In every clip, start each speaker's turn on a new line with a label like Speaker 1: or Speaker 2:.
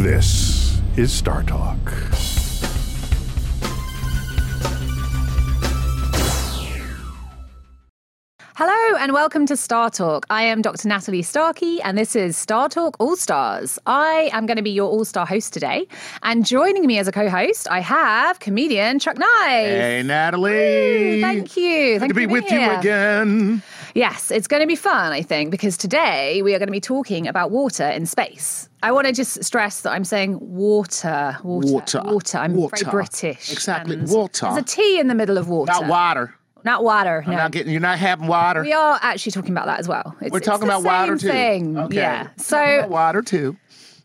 Speaker 1: This is Star Talk.
Speaker 2: Hello and welcome to Star Talk. I am Dr. Natalie Starkey and this is Star Talk All Stars. I am going to be your All Star host today. And joining me as a co host, I have comedian Chuck Nice.
Speaker 1: Hey, Natalie.
Speaker 2: Thank you.
Speaker 1: Good
Speaker 2: Thank
Speaker 1: to be
Speaker 2: you for
Speaker 1: with
Speaker 2: being
Speaker 1: you again.
Speaker 2: Yes, it's going to be fun, I think, because today we are going to be talking about water in space. I want to just stress that I'm saying water, water,
Speaker 1: Water,
Speaker 2: water. I'm
Speaker 1: water.
Speaker 2: very British.
Speaker 1: Exactly, water.
Speaker 2: There's a T in the middle of water.
Speaker 1: Not water.
Speaker 2: Not water. No.
Speaker 1: not getting. You're not having water.
Speaker 2: We are actually talking about that as well. It's,
Speaker 1: We're talking about water
Speaker 2: same
Speaker 1: too.
Speaker 2: Thing.
Speaker 1: Okay.
Speaker 2: Yeah.
Speaker 1: Talking
Speaker 2: So
Speaker 1: about water too.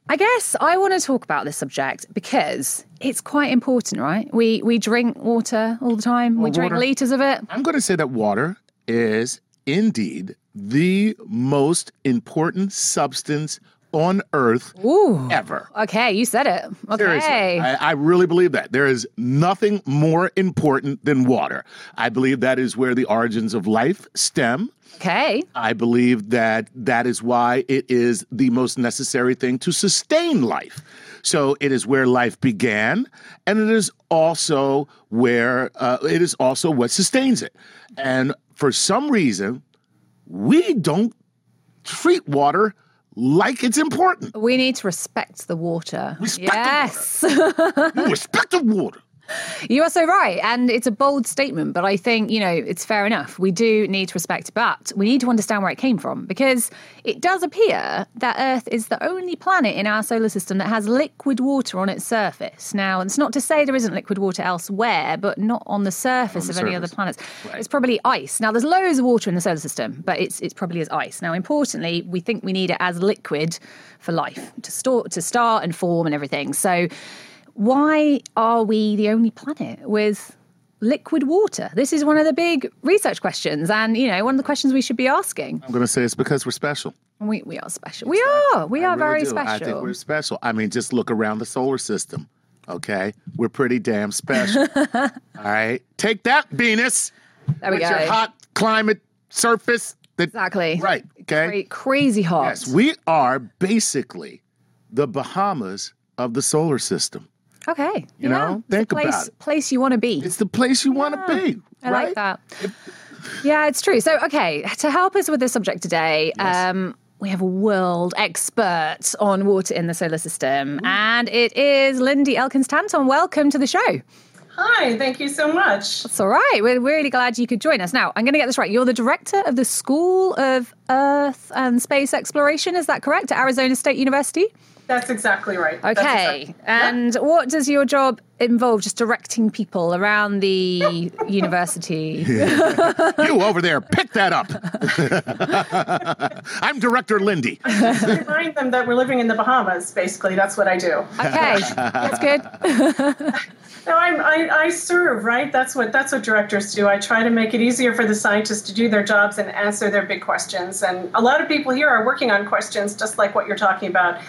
Speaker 2: I guess I want to talk about this subject because it's quite important, right? We we drink water all the time. we drink
Speaker 1: water-
Speaker 2: liters of it.
Speaker 1: I'm going to say that water is indeed the most important substance on Earth
Speaker 2: Ooh.
Speaker 1: ever.
Speaker 2: Okay, you said it. Okay.
Speaker 1: Seriously, I, I really believe that. There is nothing more important than water. I believe that is where the origins of life stem.
Speaker 2: okay.
Speaker 1: I believe that that is why it is the most necessary thing to sustain life. So it is where life began, and it is also where uh, it is also what sustains it. And for some reason, we don't treat water like it's important.
Speaker 2: We need to respect the water.
Speaker 1: Respect the
Speaker 2: yes.
Speaker 1: You respect the water.
Speaker 2: You are so right. And it's a bold statement, but I think, you know, it's fair enough. We do need to respect, but we need to understand where it came from because it does appear that Earth is the only planet in our solar system that has liquid water on its surface. Now, it's not to say there isn't liquid water elsewhere, but not on the surface
Speaker 1: the
Speaker 2: of any other planets.
Speaker 1: Right.
Speaker 2: It's probably ice. Now, there's loads of water in the solar system, but it's it's probably as ice. Now, importantly, we think we need it as liquid for life to store to start and form and everything. So why are we the only planet with liquid water? This is one of the big research questions, and you know, one of the questions we should be asking.
Speaker 1: I'm going to say it's because we're special.
Speaker 2: We, we are special. We are. We
Speaker 1: I
Speaker 2: are
Speaker 1: really
Speaker 2: very
Speaker 1: do.
Speaker 2: special.
Speaker 1: I think we're special. I mean, just look around the solar system. Okay, we're pretty damn special. All right, take that, Venus.
Speaker 2: there we
Speaker 1: with
Speaker 2: go.
Speaker 1: your hot climate surface. That,
Speaker 2: Exactly.
Speaker 1: Right. Okay.
Speaker 2: Cra- crazy hot.
Speaker 1: Yes, we are basically the Bahamas of the solar system.
Speaker 2: Okay.
Speaker 1: You
Speaker 2: yeah.
Speaker 1: know,
Speaker 2: It's the
Speaker 1: think
Speaker 2: place,
Speaker 1: about it.
Speaker 2: place you want to be.
Speaker 1: It's the place you want to be.
Speaker 2: I
Speaker 1: right?
Speaker 2: like that. Yeah, it's true. So, okay, to help us with this subject today, um, we have a world expert on water in the solar system, and it is Lindy Elkins Tanton. Welcome to the show.
Speaker 3: Hi, thank you so much.
Speaker 2: It's all right. We're really glad you could join us. Now, I'm going to get this right. You're the director of the School of Earth and Space Exploration. Is that correct? At Arizona State University?
Speaker 3: That's exactly right.
Speaker 2: Okay.
Speaker 3: exactly-
Speaker 2: And what does your job involve? Just directing people around the university?
Speaker 1: You over there, pick that up. I'm Director Lindy.
Speaker 3: Remind them that we're living in the Bahamas. Basically, that's what I do.
Speaker 2: Okay, that's good.
Speaker 3: No, I'm, I, I serve. Right. That's what that's what directors do. I try to make it easier for the scientists to do their jobs and answer their big questions. And a lot of people here are working on questions just like what you're talking about.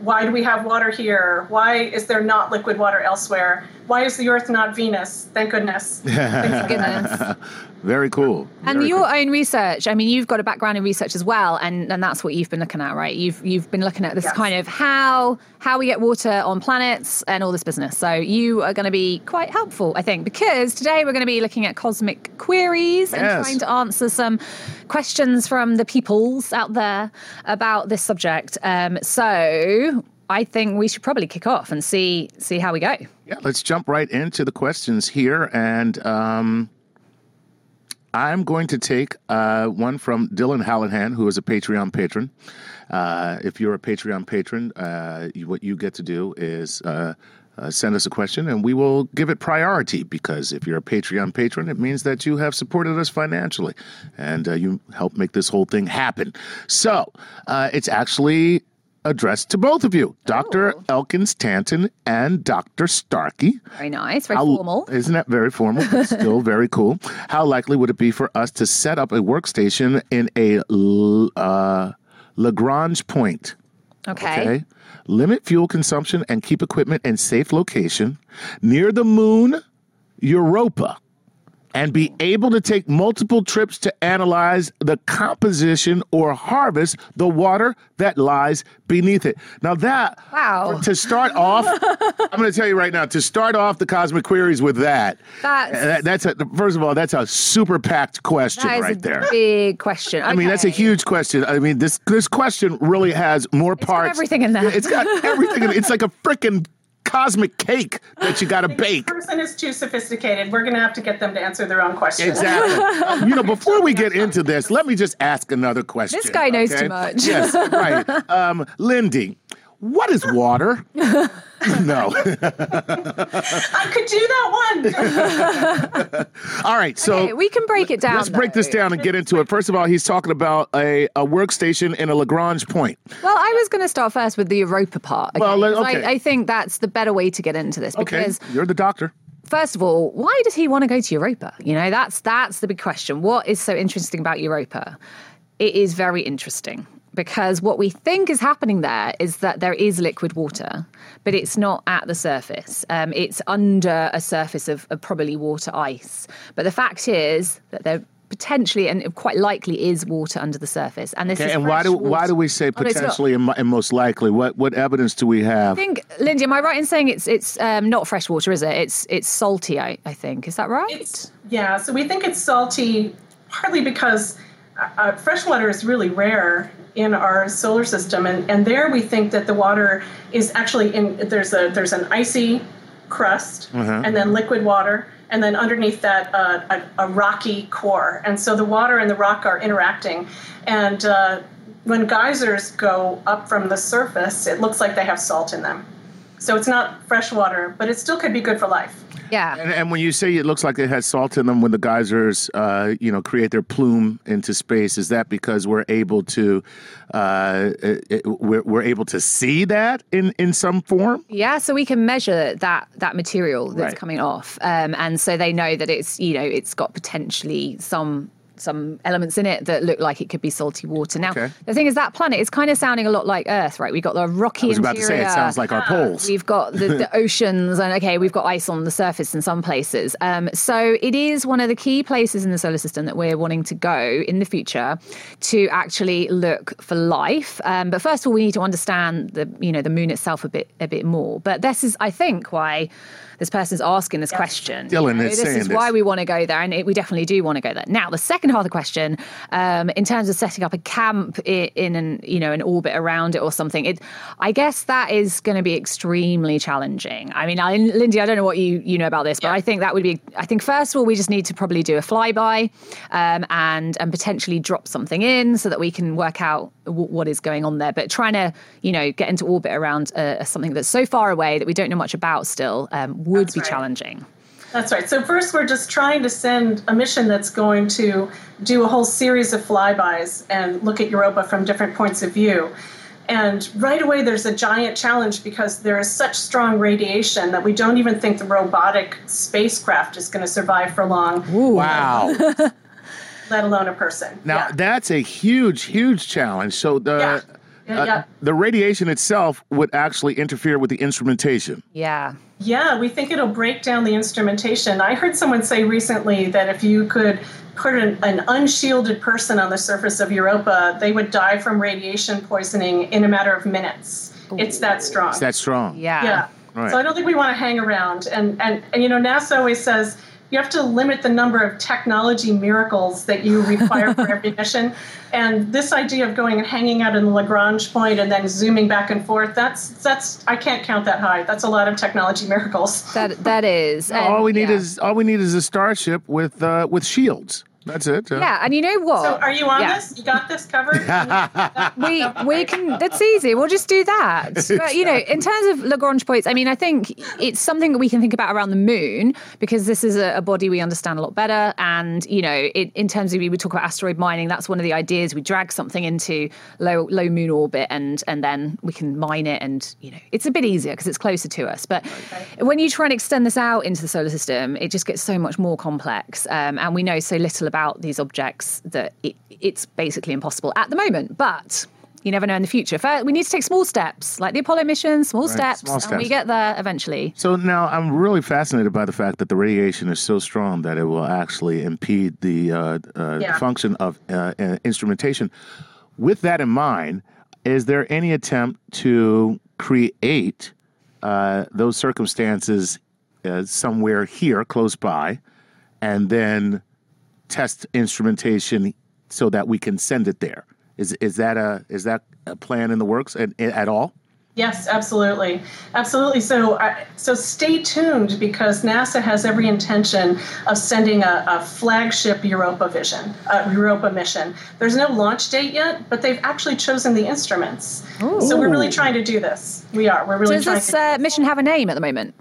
Speaker 3: Why do we have water here? Why is there not liquid water elsewhere? Why is the Earth not Venus? Thank goodness.
Speaker 2: Thank goodness.
Speaker 1: Very cool.
Speaker 2: And
Speaker 1: Very
Speaker 2: your
Speaker 1: cool.
Speaker 2: own research, I mean, you've got a background in research as well, and, and that's what you've been looking at, right? You've you've been looking at this
Speaker 3: Yes.
Speaker 2: kind of how how we get water on planets and all this business. So you are going to be quite helpful, I think, because today we're going to be looking at cosmic queries and
Speaker 1: Yes.
Speaker 2: trying to answer some questions from the peoples out there about this subject. Um, so I think we should probably kick off and see see how we go.
Speaker 1: Yeah, let's jump right into the questions here. And um, I'm going to take uh, one from Dylan Hallahan, who is a Patreon patron. Uh, if you're a Patreon patron, uh, you, what you get to do is uh, uh, send us a question and we will give it priority because if you're a Patreon patron, it means that you have supported us financially and uh, you help make this whole thing happen. So uh, it's actually addressed to both of you, Dr.
Speaker 2: Oh.
Speaker 1: Elkins Tanton and Dr. Starkey.
Speaker 2: Very nice, very
Speaker 1: How-
Speaker 2: formal.
Speaker 1: Isn't that very formal? But still very cool. How likely would it be for us to set up a workstation in a uh, Lagrange point?
Speaker 2: Okay.
Speaker 1: Limit fuel consumption and keep equipment in safe location near the moon, Europa, and be able to take multiple trips to analyze the composition or harvest the water that lies beneath it. Now, that,
Speaker 2: Wow.
Speaker 1: to start off, I'm going to tell you right now, to start off the Cosmic Queries with that,
Speaker 2: That's- uh,
Speaker 1: that- that's a, first of all, that's a super packed question right
Speaker 2: a
Speaker 1: there.
Speaker 2: big question.
Speaker 1: I mean, that's a huge question. I mean, this this question really has more
Speaker 2: got
Speaker 1: parts.
Speaker 2: everything in that.
Speaker 1: It's got everything. in it. It's like a freaking cosmic cake that you got to bake.
Speaker 3: the person is too sophisticated. We're going to have to get them to answer their own questions.
Speaker 1: Exactly. You know, before we get into this, let me just ask another question.
Speaker 2: This guy knows
Speaker 1: okay?
Speaker 2: too much.
Speaker 1: Yes, right. Um, Lindy, what is water? no.
Speaker 3: I could do that one.
Speaker 1: All right. So
Speaker 2: Okay, we can break it down.
Speaker 1: let's break this down and get into it. First of all, he's talking about a, a workstation in a Lagrange point.
Speaker 2: Well, I was going to start first with the Europa part. Okay?
Speaker 1: Well, let-
Speaker 2: 'Cause
Speaker 1: okay.
Speaker 2: I, I think that's the better way to get into this
Speaker 1: Okay.
Speaker 2: because
Speaker 1: You're the doctor.
Speaker 2: first of all, why does he want to go to Europa? You know, that's that's the big question. What is so interesting about Europa? It is very interesting because what we think is happening there is that there is liquid water, but it's not at the surface. Um, it's under a surface of, of probably water ice. But the fact is that there potentially and quite likely is water under the surface. And this
Speaker 1: Okay,
Speaker 2: is
Speaker 1: and why
Speaker 2: fresh
Speaker 1: do why do we say
Speaker 2: Oh, no,
Speaker 1: potentially and, and most likely? What what evidence do we have?
Speaker 2: I think, Lindy, am I right in saying it's it's um, not fresh water, is it? It's it's salty. I, I think is that right?
Speaker 3: It's, yeah, so we think it's salty partly because uh, fresh water is really rare in our solar system, and, and there we think that the water is actually in there's a there's an icy crust and then liquid water, and then underneath that uh, a, a rocky core, and so the water and the rock are interacting, and uh, when geysers go up from the surface, it looks like they have salt in them. So it's not fresh water, but it still could be good for life.
Speaker 2: yeah.
Speaker 1: And, and when you say it looks like it has salt in them when the geysers, uh, you know, create their plume into space, is that because we're able to, uh, it, it- we're, we're able to see that in, in some form?
Speaker 2: Yeah, so we can measure that that material that's
Speaker 1: Right.
Speaker 2: coming off, um, and so they know that it's you know it's got potentially some some elements in it that look like it could be salty water. Now,
Speaker 1: Okay.
Speaker 2: the thing is that planet is kind of sounding a lot like Earth, right? We've got the rocky
Speaker 1: I was about to
Speaker 2: interior.
Speaker 1: say it sounds like our poles.
Speaker 2: We've got the, the oceans, and okay, we've got ice on the surface in some places. Um, so it is one of the key places in the solar system that we're wanting to go in the future to actually look for life. Um, but first of all, we need to understand the you know the moon itself a bit a bit more. But this is, I think, why this person's asking this question.
Speaker 1: Dylan
Speaker 2: You know,
Speaker 1: is
Speaker 2: this
Speaker 1: saying
Speaker 2: is
Speaker 1: this.
Speaker 2: why we want to go there, and it, we definitely do want to go there. Now, the second half of the question, um, in terms of setting up a camp i- in an you know an orbit around it or something, it, I guess that is going to be extremely challenging. I mean, I, Lindy, I don't know what you you know about this, but I think that would be. I think first of all, we just need to probably do a flyby, um, and and potentially drop something in so that we can work out w- what is going on there. But trying to you know get into orbit around uh, something that's so far away that we don't know much about still um, would
Speaker 3: That's
Speaker 2: be
Speaker 3: right.
Speaker 2: challenging.
Speaker 3: That's right. So first, we're just trying to send a mission that's going to do a whole series of flybys and look at Europa from different points of view. And right away, there's a giant challenge because there is such strong radiation that we don't even think the robotic spacecraft is going to survive for long,
Speaker 1: Wow.
Speaker 3: let alone a person.
Speaker 1: Now
Speaker 3: Yeah.
Speaker 1: that's a huge, huge challenge. So the
Speaker 3: Yeah. Yeah,
Speaker 1: uh,
Speaker 3: yeah.
Speaker 1: the radiation itself would actually interfere with the instrumentation.
Speaker 2: Yeah.
Speaker 3: Yeah, we think it'll break down the instrumentation. I heard someone say recently that if you could put an, an unshielded person on the surface of Europa, they would die from radiation poisoning in a matter of minutes. It's that strong.
Speaker 1: It's that strong.
Speaker 2: Yeah.
Speaker 3: yeah.
Speaker 1: Right.
Speaker 3: So I don't think we want to hang around. And, and, and, you know, NASA always says you have to limit the number of technology miracles that you require for every mission. And this idea of going and hanging out in the Lagrange point and then zooming back and forth, that's, that's I can't count that high. That's a lot of technology miracles.
Speaker 2: That that is. and-
Speaker 1: all we need
Speaker 2: yeah.
Speaker 1: is all we need is a starship with uh, with shields. That's it. Uh,
Speaker 2: Yeah, and you know what?
Speaker 3: So are you on
Speaker 2: Yeah.
Speaker 3: this? You got this covered?
Speaker 2: we we can that's easy we'll just do that but you know in terms of lagrange points i mean i think it's something that we can think about around the moon because this is a, a body we understand a lot better and you know it, in terms of we would talk about asteroid mining that's one of the ideas we drag something into low low moon orbit and and then we can mine it and you know it's a bit easier because it's closer to us but when you try and extend this out into the solar system it just gets so much more complex um, and we know so little about these objects that it, it's basically impossible at the moment but You never know in the future. First, we need to take small steps, like the Apollo mission, small, steps,
Speaker 1: small
Speaker 2: and we get there eventually.
Speaker 1: So now I'm really fascinated by the fact that the radiation is so strong that it will actually impede the uh, uh,
Speaker 3: Yeah.
Speaker 1: function of uh, uh, instrumentation. With that in mind, is there any attempt to create uh, those circumstances uh, somewhere here close by and then test instrumentation so that we can send it there? Is, is that a is that a plan in the works at, at all?
Speaker 3: Yes, absolutely, absolutely. So, uh, so stay tuned because NASA has every intention of sending a, a flagship Europa vision, uh, Europa mission. There's no launch date yet, but they've actually chosen the instruments. So we're really trying to do this. We are. We're
Speaker 2: So
Speaker 3: really
Speaker 2: does
Speaker 3: trying
Speaker 2: this
Speaker 3: to.
Speaker 2: uh, mission have a name at the moment?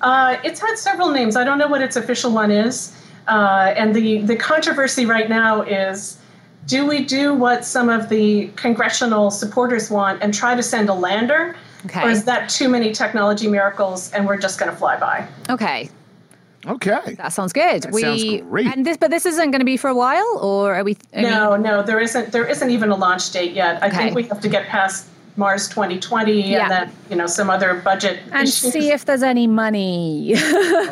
Speaker 3: Uh, it's had several names. I don't know what its official one is. Uh, and the, the controversy right now is do we do what some of the congressional supporters want and try to send a lander?
Speaker 2: Okay.
Speaker 3: Or is that too many technology miracles and we're just going to fly by?
Speaker 2: Okay,
Speaker 1: Okay.
Speaker 2: that sounds good.
Speaker 1: That
Speaker 2: we
Speaker 1: sounds great.
Speaker 2: and this, but this isn't going to be for a while, or are we? I mean-
Speaker 3: No, no, there isn't. There isn't even a launch date yet. I think we have to get past Mars 2020
Speaker 2: Yeah.
Speaker 3: and then you know some other budget
Speaker 2: and
Speaker 3: issues.
Speaker 2: see if there's any money.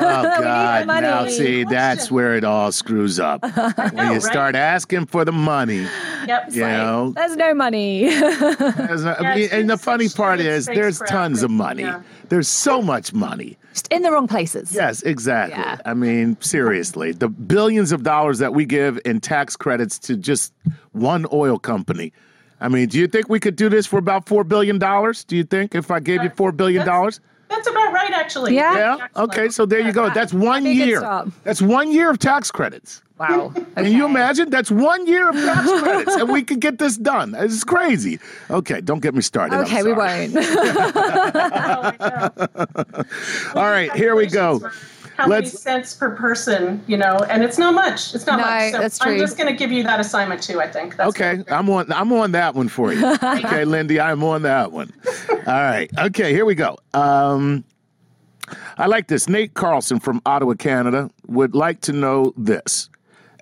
Speaker 1: Oh God!
Speaker 2: money.
Speaker 1: Now see, that's where it all screws up. when you
Speaker 3: right?
Speaker 1: start asking for the money,
Speaker 3: Yep.
Speaker 1: you know.
Speaker 2: there's no money.
Speaker 1: there's a-
Speaker 3: Yeah, it's
Speaker 1: and the funny part is, there's
Speaker 3: spacecraft,
Speaker 1: tons of money.
Speaker 3: yeah.
Speaker 1: There's so much money.
Speaker 2: Just in the wrong places.
Speaker 1: Yes, exactly.
Speaker 2: Yeah.
Speaker 1: I mean, seriously, the billions of dollars that we give in tax credits to just one oil company. I mean, do you think we could do this for about four billion dollars? Do you think if I gave you four billion dollars?
Speaker 3: That's about right, actually.
Speaker 2: Yeah?
Speaker 1: Yeah.
Speaker 3: Excellent.
Speaker 1: Okay, so there you go. That's one
Speaker 2: be a good
Speaker 1: year. That's one year of tax credits.
Speaker 2: Wow.
Speaker 1: Can you imagine? That's one year of tax credits, and we could get this done. It's crazy. Okay, don't get me started.
Speaker 2: Okay, we won't.
Speaker 3: Oh.
Speaker 1: All right, here we go.
Speaker 3: How many
Speaker 1: Let's-
Speaker 3: cents per person, you know, and it's not much. It's not
Speaker 2: No,
Speaker 3: much. So
Speaker 2: that's
Speaker 3: I'm just going to give you that assignment too. I think. That's
Speaker 1: Okay, I'm on. I'm on that one for you. Okay, Lindy, I'm on that one. All right. Okay, here we go. Um, I like this. Nate Carlson from Ottawa, Canada, would like to know this: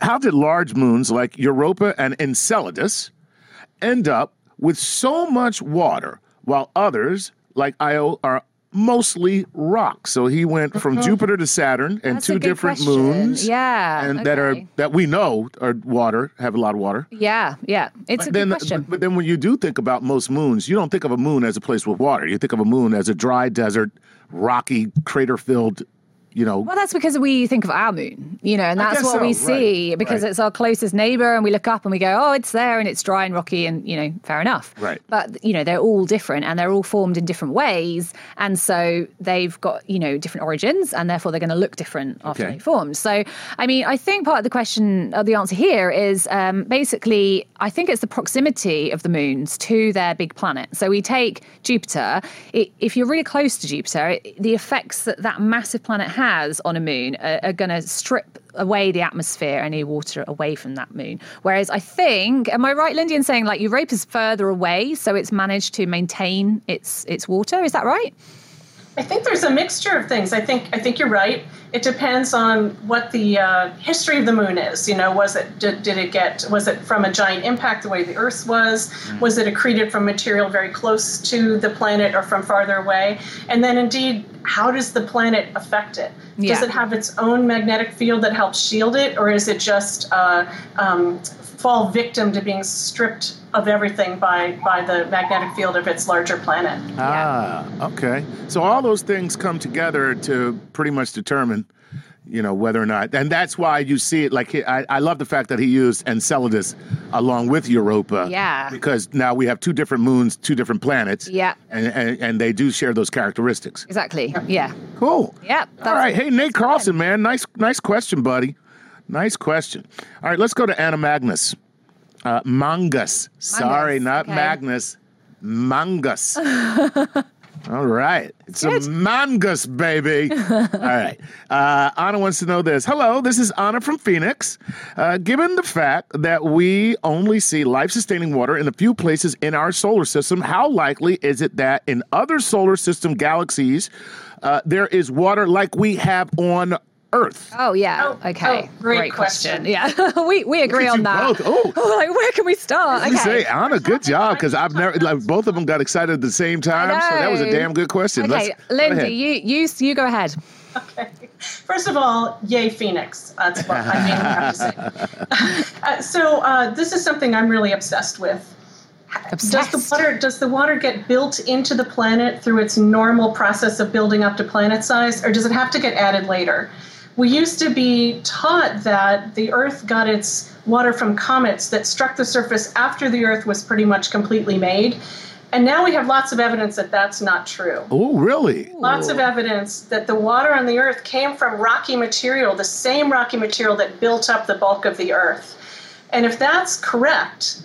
Speaker 1: How did large moons like Europa and Enceladus end up with so much water, while others, like Io, are mostly rock? So he went from Jupiter to Saturn and.
Speaker 2: That's a
Speaker 1: two
Speaker 2: good
Speaker 1: different
Speaker 2: question.
Speaker 1: moons.
Speaker 2: Yeah,
Speaker 1: and that are
Speaker 2: okay.
Speaker 1: that we know are water, have a lot of water.
Speaker 2: Yeah, yeah. It's a
Speaker 1: then,
Speaker 2: good question.
Speaker 1: But, but then when you do think about most moons, you don't think of a moon as a place with water. You think of a moon as a dry desert, rocky, crater-filled, you know.
Speaker 2: Well, that's because we think of our moon, you know, and that's what
Speaker 1: so,
Speaker 2: we
Speaker 1: right,
Speaker 2: see because
Speaker 1: right.
Speaker 2: it's our closest neighbor, and we look up and we go, "Oh, it's there, and it's dry and rocky, and you know, fair enough."
Speaker 1: Right.
Speaker 2: But you know, they're all different, and they're all formed in different ways, and so they've got you know different origins, and therefore they're going to look different after
Speaker 1: Okay.
Speaker 2: they formed. So, I mean, I think part of the question, or the answer here is um, basically, I think it's the proximity of the moons to their big planet. So we take Jupiter. It, if you're really close to Jupiter, it, the effects that that massive planet has on a moon are, are going to strip away the atmosphere, any water away from that moon. Whereas I think, am I right, Lindy, in saying like Europa's further away, so it's managed to maintain its its water? Is that right?
Speaker 3: I think there's a mixture of things. I think I think you're right. It depends on what the uh, history of the moon is. You know, was it did, did it get was it from a giant impact the way the Earth was? Was it accreted from material very close to the planet or from farther away? And then, indeed, how does the planet affect it? Does it have its own magnetic field that helps shield it, or is it just uh, um, fall victim to being stripped of everything by by the magnetic field of its larger planet?
Speaker 1: Ah, okay. So all those things come together to pretty much determine, you know, whether or not, and that's why you see it. Like he, I, I love the fact that he used Enceladus along with Europa.
Speaker 2: Yeah.
Speaker 1: Because now we have two different moons, two different planets.
Speaker 2: Yeah.
Speaker 1: And and, and they do share those characteristics.
Speaker 2: Exactly. Yeah.
Speaker 1: Cool.
Speaker 2: Yeah,
Speaker 1: All right. Hey, Nate Carlson, man. Nice, nice question, buddy. Nice question. All right, let's go to Anna Magnus. Uh, Mangus. Sorry, not
Speaker 2: okay.
Speaker 1: Magnus. Mangus. All right. It's
Speaker 2: Good.
Speaker 1: a Mangus, baby. All right. Uh, Anna wants to know this. Hello, this is Anna from Phoenix. Uh, given the fact that we only see life sustaining water in a few places in our solar system, how likely is it that in other solar system galaxies uh, there is water like we have on Earth?
Speaker 2: Oh yeah.
Speaker 3: Oh,
Speaker 2: okay.
Speaker 3: oh, great question.
Speaker 2: Yeah, we we agree on that.
Speaker 1: both. Oh.
Speaker 2: like where can we start?
Speaker 1: You say,
Speaker 2: Okay.
Speaker 1: Anna, good job, because I've never like both of them got excited at the same time. So that was a damn good question.
Speaker 2: Okay,
Speaker 1: Let's, go
Speaker 2: Lindy, you you you go ahead.
Speaker 3: Okay. First of all, yay, Phoenix. That's what I mainly have to say. uh, so uh, this is something I'm really obsessed with.
Speaker 2: Obsessed.
Speaker 3: Does the water does the water get built into the planet through its normal process of building up to planet size, or does it have to get added later? We used to be taught that the Earth got its water from comets that struck the surface after the Earth was pretty much completely made. And now we have lots of evidence that that's not true.
Speaker 1: Oh, really?
Speaker 3: Lots of evidence that the water on the Earth came from rocky material, the same rocky material that built up the bulk of the Earth. And if that's correct,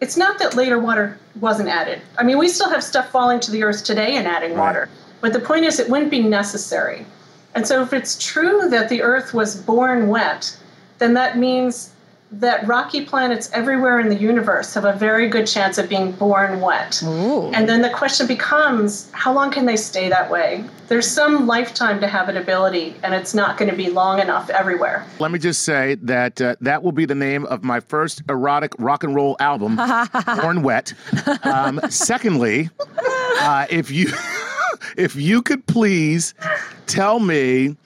Speaker 3: it's not that later water wasn't added. I mean, we still have stuff falling to the Earth today and adding water. But the point is, it wouldn't be necessary. And so, if it's true that the Earth was born wet, then that means that rocky planets everywhere in the universe have a very good chance of being born wet.
Speaker 2: Ooh.
Speaker 3: And then the question becomes how long can they stay that way? There's some lifetime to habitability, and it's not going to be long enough everywhere.
Speaker 1: Let me just say that uh, that will be the name of my first erotic rock and roll album, Born Wet. Um, secondly, uh, if you if you could please tell me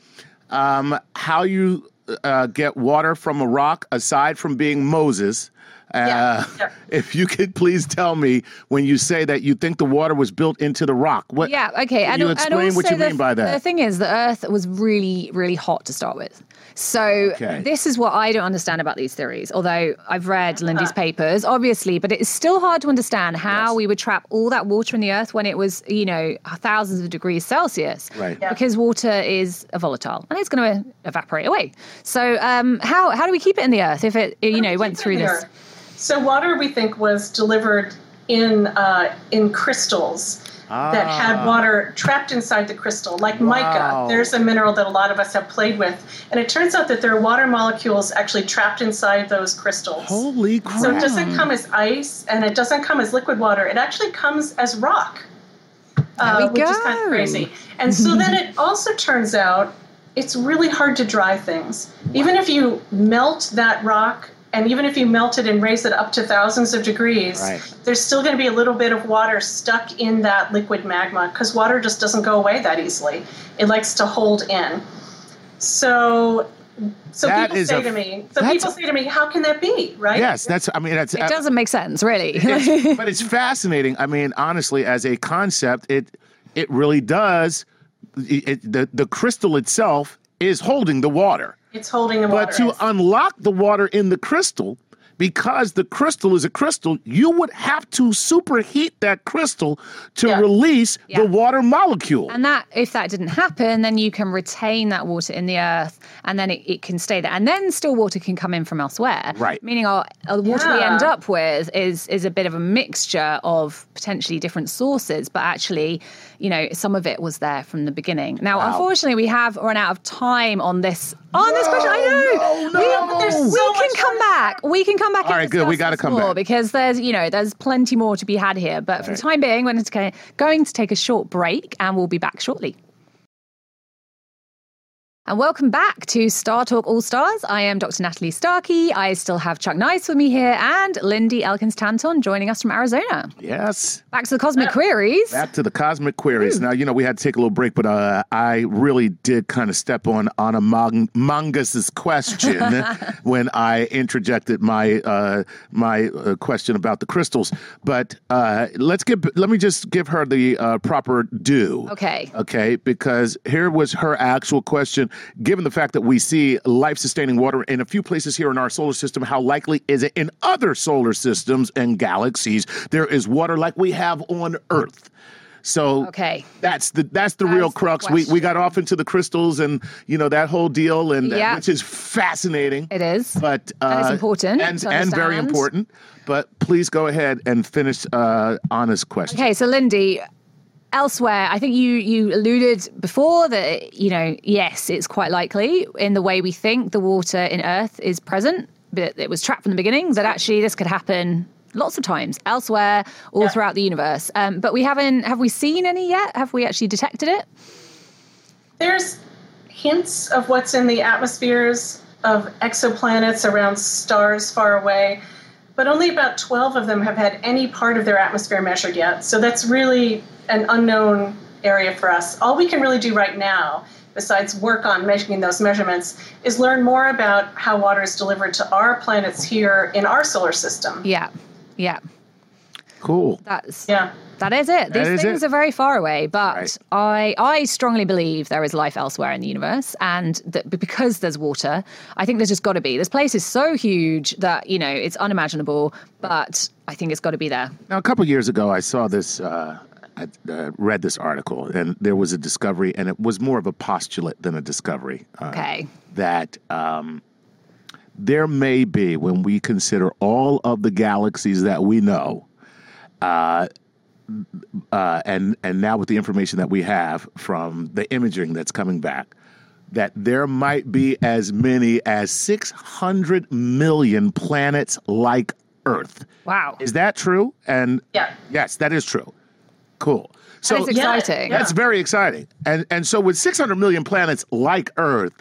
Speaker 1: um, how you uh, get water from a rock aside from being Moses. Uh,
Speaker 3: Yeah, yeah.
Speaker 1: If you could please tell me when you say that you think the water was built into the rock. What?
Speaker 2: Yeah, okay.
Speaker 1: Can
Speaker 2: and,
Speaker 1: you explain
Speaker 2: also
Speaker 1: what you
Speaker 2: the,
Speaker 1: mean by that?
Speaker 2: The thing is, the Earth was really, really hot to start with. So
Speaker 1: Okay.
Speaker 2: this is what I don't understand about these theories. Although I've read Lindy's
Speaker 3: Uh-huh.
Speaker 2: papers, obviously, but it's still hard to understand how
Speaker 1: Yes.
Speaker 2: we would trap all that water in the Earth when it was, you know, thousands of degrees Celsius.
Speaker 1: Right.
Speaker 3: Yeah.
Speaker 2: Because water is a volatile and it's going to evaporate away. So um, how how do we keep it in the Earth if it, you know, went through this?
Speaker 3: So water, we think, was delivered in uh, in crystals that
Speaker 1: Ah.
Speaker 3: had water trapped inside the crystal, like
Speaker 1: Wow.
Speaker 3: mica. There's a mineral that a lot of us have played with, and it turns out that there are water molecules actually trapped inside those crystals.
Speaker 1: Holy crap!
Speaker 3: So it doesn't come as ice and it doesn't come as liquid water. It actually comes as rock, uh,
Speaker 2: we
Speaker 3: which is kind of crazy. And so then it also turns out it's really hard to dry things. Even if you melt that rock and even if you melt it and raise it up to thousands of degrees,
Speaker 1: Right.
Speaker 3: there's still going to be a little bit of water stuck in that liquid magma because water just doesn't go away that easily. It likes to hold in. So. So
Speaker 1: That
Speaker 3: people say
Speaker 1: a-
Speaker 3: to me, so people say to me, how can that be, right?
Speaker 1: Yes, that's. I mean, that's.
Speaker 2: It doesn't make sense, really.
Speaker 1: it's- but it's fascinating. I mean, honestly, as a concept, it it really does. It, it- the the crystal itself is holding the water,
Speaker 3: It's holding the water.
Speaker 1: but to unlock the water in the crystal, because the crystal is a crystal, you would have to superheat that crystal to
Speaker 3: Yeah.
Speaker 1: release
Speaker 2: Yeah.
Speaker 1: the water molecule.
Speaker 2: And that, if that didn't happen, then you can retain that water in the earth, and then it, it can stay there, and then still water can come in from elsewhere.
Speaker 1: Right.
Speaker 2: Meaning, our uh, the water we end up with is is a bit of a mixture of potentially different sources, but actually, you know, some of it was there from the beginning. Now,
Speaker 1: Wow.
Speaker 2: unfortunately, we have run out of time on this on this question. I know.
Speaker 1: no,
Speaker 2: we,
Speaker 1: no.
Speaker 3: There's
Speaker 2: we
Speaker 3: so
Speaker 2: can come back. We can come back.
Speaker 1: All right, good. We gotta
Speaker 2: this
Speaker 1: come
Speaker 2: more
Speaker 1: back.
Speaker 2: because there's you know there's plenty more to be had here. But for the time being, we're going to take a short break, and we'll be back shortly. And welcome back to Star Talk All Stars. I am Dr. Natalie Starkey. I still have Chuck Nice with me here and Lindy Elkins Tanton joining us from Arizona.
Speaker 1: yes.
Speaker 2: Back to the Cosmic Queries.
Speaker 1: Back to the cosmic queries. Now, you know, we had to take a little break, but uh, I really did kind of step on on a Mongus's question when I interjected my uh, my uh, question about the crystals. But uh, let's get, let me just give her the uh, proper due.
Speaker 2: Okay.
Speaker 1: Okay, because here was her actual question. Given the fact that we see life sustaining water in a few places here in our solar system, how likely is it in other solar systems and galaxies there is water like we have on Earth? So
Speaker 2: Okay.
Speaker 1: that's the that's the real
Speaker 2: That's the
Speaker 1: crux. We we got off into the crystals and you know that whole deal and
Speaker 2: Yeah.
Speaker 1: which is fascinating.
Speaker 2: It is.
Speaker 1: But uh,
Speaker 2: And it's important
Speaker 1: and and very important. But please go ahead and finish uh, Anna's question.
Speaker 2: Okay, so Lindy, elsewhere, I think you you alluded before that you know yes, it's quite likely in the way we think the water in Earth is present, but it was trapped from the beginning. That actually this could happen lots of times elsewhere, all
Speaker 3: Yeah.
Speaker 2: throughout the universe. Um, but we haven't have we seen any yet? Have we actually detected it?
Speaker 3: There's hints of what's in the atmospheres of exoplanets around stars far away, but only about 12 of them have had any part of their atmosphere measured yet. So that's really an unknown area for us. All we can really do right now, besides work on making those measurements, is learn more about how water is delivered to our planets here in our solar system.
Speaker 2: Yeah. Yeah.
Speaker 1: Cool.
Speaker 2: That's
Speaker 3: Yeah.
Speaker 2: That is it. These
Speaker 1: is
Speaker 2: things
Speaker 1: it.
Speaker 2: are very far away, but
Speaker 1: Right.
Speaker 2: I I strongly believe there is life elsewhere in the universe, and that because there's water, I think there's just got to be. This place is so huge that you know it's unimaginable, but I think it's got to be there.
Speaker 1: Now, a couple of years ago, I saw this. Uh, I uh, read this article, and there was a discovery, and it was more of a postulate than a discovery. Uh,
Speaker 2: Okay.
Speaker 1: That um, there may be, when we consider all of the galaxies that we know, uh, uh, and and now with the information that we have from the imaging that's coming back, that there might be as many as 600 million planets like Earth.
Speaker 2: Wow.
Speaker 1: Is that true? And
Speaker 3: Yeah.
Speaker 1: yes, that is true. Cool. So
Speaker 2: exciting.
Speaker 3: Yeah.
Speaker 1: that's very exciting. And and so with 600 million planets like Earth,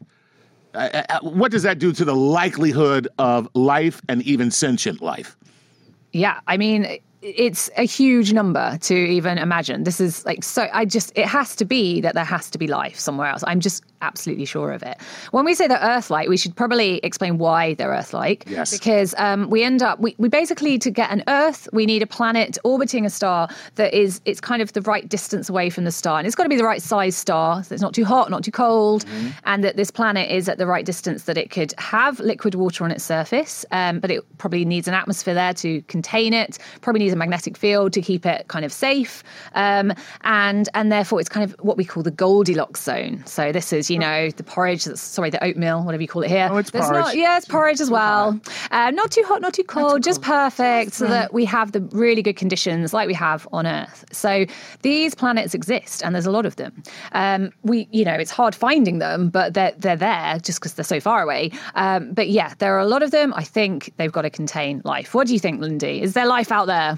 Speaker 1: uh, uh, what does that do to the likelihood of life and even sentient life?
Speaker 2: Yeah, I mean, it's a huge number to even imagine. This is like so. I just it has to be that there has to be life somewhere else. I'm just absolutely sure of it. When we say they're Earth-like, we should probably explain why they're Earth-like.
Speaker 1: Yes.
Speaker 2: Because um, we end up we, we basically to get an Earth, we need a planet orbiting a star that is it's kind of the right distance away from the star, and it's got to be the right size star. So it's not too hot, not too cold, and that this planet is at the right distance that it could have liquid water on its surface, um, but it probably needs an atmosphere there to contain it. Probably needs a magnetic field to keep it kind of safe, um, and and therefore it's kind of what we call the Goldilocks zone. So this is you know the porridge, that's, sorry, the oatmeal, whatever you call it here.
Speaker 1: Oh, it's
Speaker 2: There's
Speaker 1: porridge.
Speaker 2: Not, yeah, it's porridge as well. Uh, not too hot, not too cold, just perfect, so that we have the really good conditions like we have on Earth. So these planets exist, and there's a lot of them. Um, we, you know, it's hard finding them, but they're they're there just because they're so far away. Um, but yeah, there are a lot of them. I think they've got to contain life. What do you think, Lindy? Is there life out there?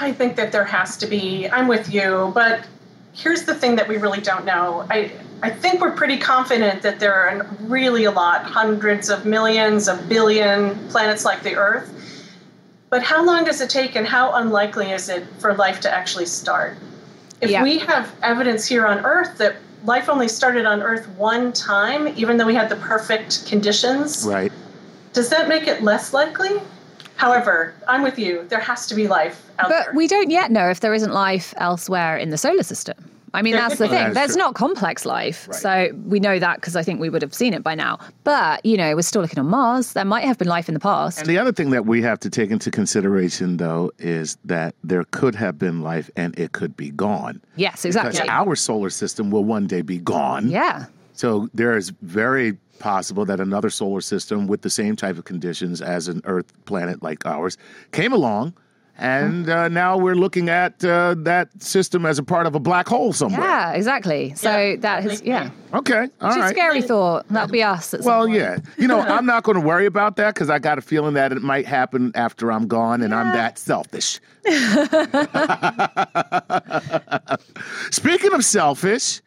Speaker 3: I think that there has to be. I'm with you, but here's the thing that we really don't know. I I think we're pretty confident that there are really a lot, hundreds of millions, a billion planets like the Earth. But how long does it take, and how unlikely is it for life to actually start? If
Speaker 2: Yeah.
Speaker 3: we have evidence here on Earth that life only started on Earth one time, even though we had the perfect conditions,
Speaker 1: Right.
Speaker 3: does that make it less likely? However, I'm with you. There has to be life out
Speaker 2: But
Speaker 3: there.
Speaker 2: we don't yet know if there isn't life elsewhere in the solar system. I mean,
Speaker 3: There
Speaker 2: that's the thing.
Speaker 1: That is
Speaker 2: There's
Speaker 1: true.
Speaker 2: not complex life.
Speaker 1: Right.
Speaker 2: So we know that because I think we would have seen it by now. But, you know, we're still looking on Mars. There might have been life in the past.
Speaker 1: And the other thing that we have to take into consideration, though, is that there could have been life and it could be gone.
Speaker 2: yes, exactly.
Speaker 1: Because
Speaker 2: exactly.
Speaker 1: our solar system will one day be gone.
Speaker 2: Yeah.
Speaker 1: So there is very possible that another solar system with the same type of conditions as an Earth planet like ours came along. And uh, now we're looking at uh, that system as a part of a black hole somewhere.
Speaker 2: Yeah, exactly. So
Speaker 3: Yeah,
Speaker 2: that has, yeah.
Speaker 1: Okay. All
Speaker 2: It's a
Speaker 1: right.
Speaker 2: scary thought. That'll be us. At
Speaker 1: Well,
Speaker 2: point.
Speaker 1: yeah. You know, I'm not going to worry about that because I got a feeling that it might happen after I'm gone and I'm that selfish. Speaking of selfish,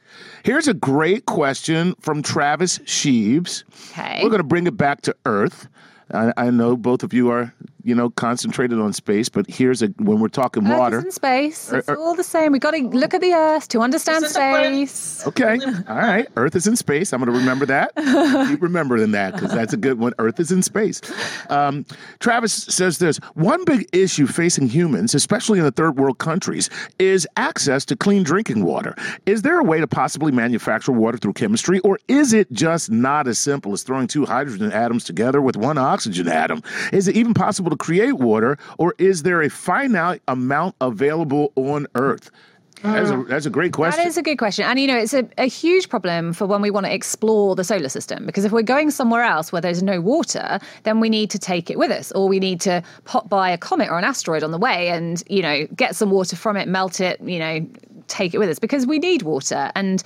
Speaker 1: here's a great question from Travis Sheaves.
Speaker 2: Okay.
Speaker 1: We're going to bring it back to Earth. I, I know both of you are, you know, concentrated on space, but here's a when we're talking
Speaker 2: Earth
Speaker 1: water.
Speaker 2: is in space. It's
Speaker 1: Er- er-
Speaker 2: all the same. We've got to look at the Earth to understand
Speaker 3: Is this a plan?
Speaker 2: space.
Speaker 1: Okay. All right. Earth is in space. I'm going to remember that. Keep remembering that because that's a good one. Earth is in space. Um, Travis says this one big issue facing humans, especially in the third world countries, is access to clean drinking water. Is there a way to possibly manufacture water through chemistry, or is it just not as simple as throwing two hydrogen atoms together with one oxygen atom? Is it even possible to create water, or is there a finite amount available on Earth? That's a, mm. that's a great question.
Speaker 2: That is a good question. And, you know, it's a, a huge problem for when we want to explore the solar system because if we're going somewhere else where there's no water, then we need to take it with us or we need to pop by a comet or an asteroid on the way and, you know, get some water from it, melt it, you know, take it with us because we need water and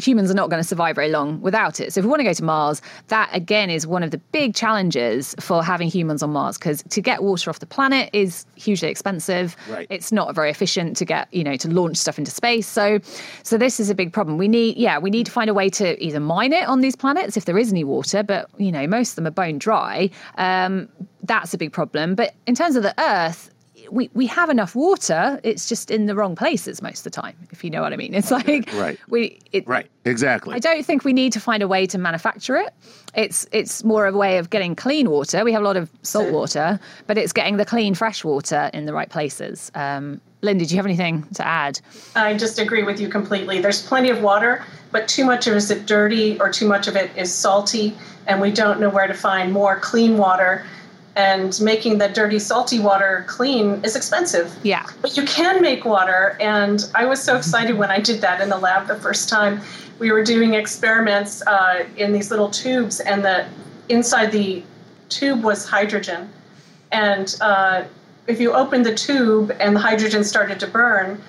Speaker 2: humans are not going to survive very long without it. So if we want to go to Mars, that again is one of the big challenges for having humans on Mars because to get water off the planet is hugely expensive.
Speaker 1: Right.
Speaker 2: It's not very efficient to get, you know, to launch stuff into space. So so this is a big problem. We need yeah, we need to find a way to either mine it on these planets if there is any water, but you know, most of them are bone dry. Um, that's a big problem. But in terms of the Earth, we, we have enough water. It's just in the wrong places most of the time, if you know what I mean. It's like
Speaker 1: Right.
Speaker 2: we it,
Speaker 1: Right. Exactly.
Speaker 2: I don't think we need to find a way to manufacture it. It's it's more of a way of getting clean water. We have a lot of salt water, but it's getting the clean fresh water in the right places. Um, Linda, do you have anything to add?
Speaker 3: I just agree with you completely. There's plenty of water, but too much of it is dirty or too much of it is salty, and we don't know where to find more clean water. And making the dirty, salty water clean is expensive.
Speaker 2: Yeah.
Speaker 3: But you can make water, and I was so excited when I did that in the lab the first time. We were doing experiments uh, in these little tubes, and the inside the tube was hydrogen. And uh, if you open the tube and the hydrogen started to burn,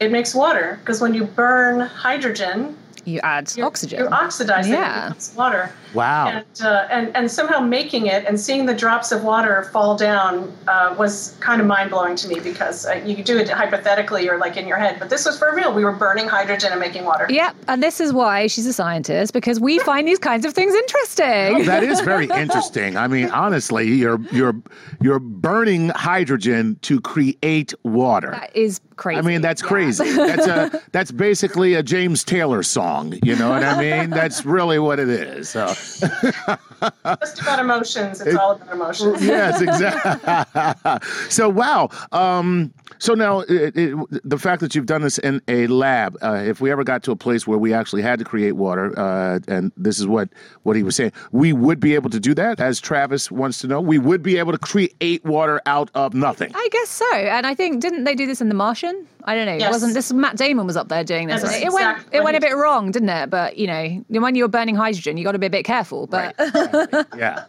Speaker 3: it makes water because when you burn hydrogen,
Speaker 2: You add
Speaker 3: you're,
Speaker 2: oxygen.
Speaker 3: You're oxidizing
Speaker 2: Yeah.
Speaker 3: it water.
Speaker 1: wow.
Speaker 3: And, uh, and and somehow making it and seeing the drops of water fall down uh, was kind of mind blowing to me because uh, you could do it hypothetically or like in your head, but this was for real. We were burning hydrogen and making water.
Speaker 2: Yep, and this is why she's a scientist because we find these kinds of things interesting.
Speaker 1: Oh, that is very interesting. I mean, honestly, you're you're you're burning hydrogen to create water.
Speaker 2: That is crazy.
Speaker 1: I mean, that's
Speaker 2: Yeah.
Speaker 1: crazy. That's a that's basically a James Taylor song. You know what I mean? That's really what it is. So
Speaker 3: Just about emotions. It's all about emotions.
Speaker 1: yes, exactly. so wow. Um, so now it, it, the fact that you've done this in a lab, uh, if we ever got to a place where we actually had to create water, uh, and this is what what he was saying, we would be able to do that. As Travis wants to know, we would be able to create water out of nothing.
Speaker 2: I guess so. And I think didn't they do this in The Martian? action I don't know. It wasn't this Matt Damon was up there doing this.
Speaker 3: That's
Speaker 2: it went it went a bit wrong, didn't it? But you know, when you're burning hydrogen, you got to be a bit careful. But
Speaker 1: yeah.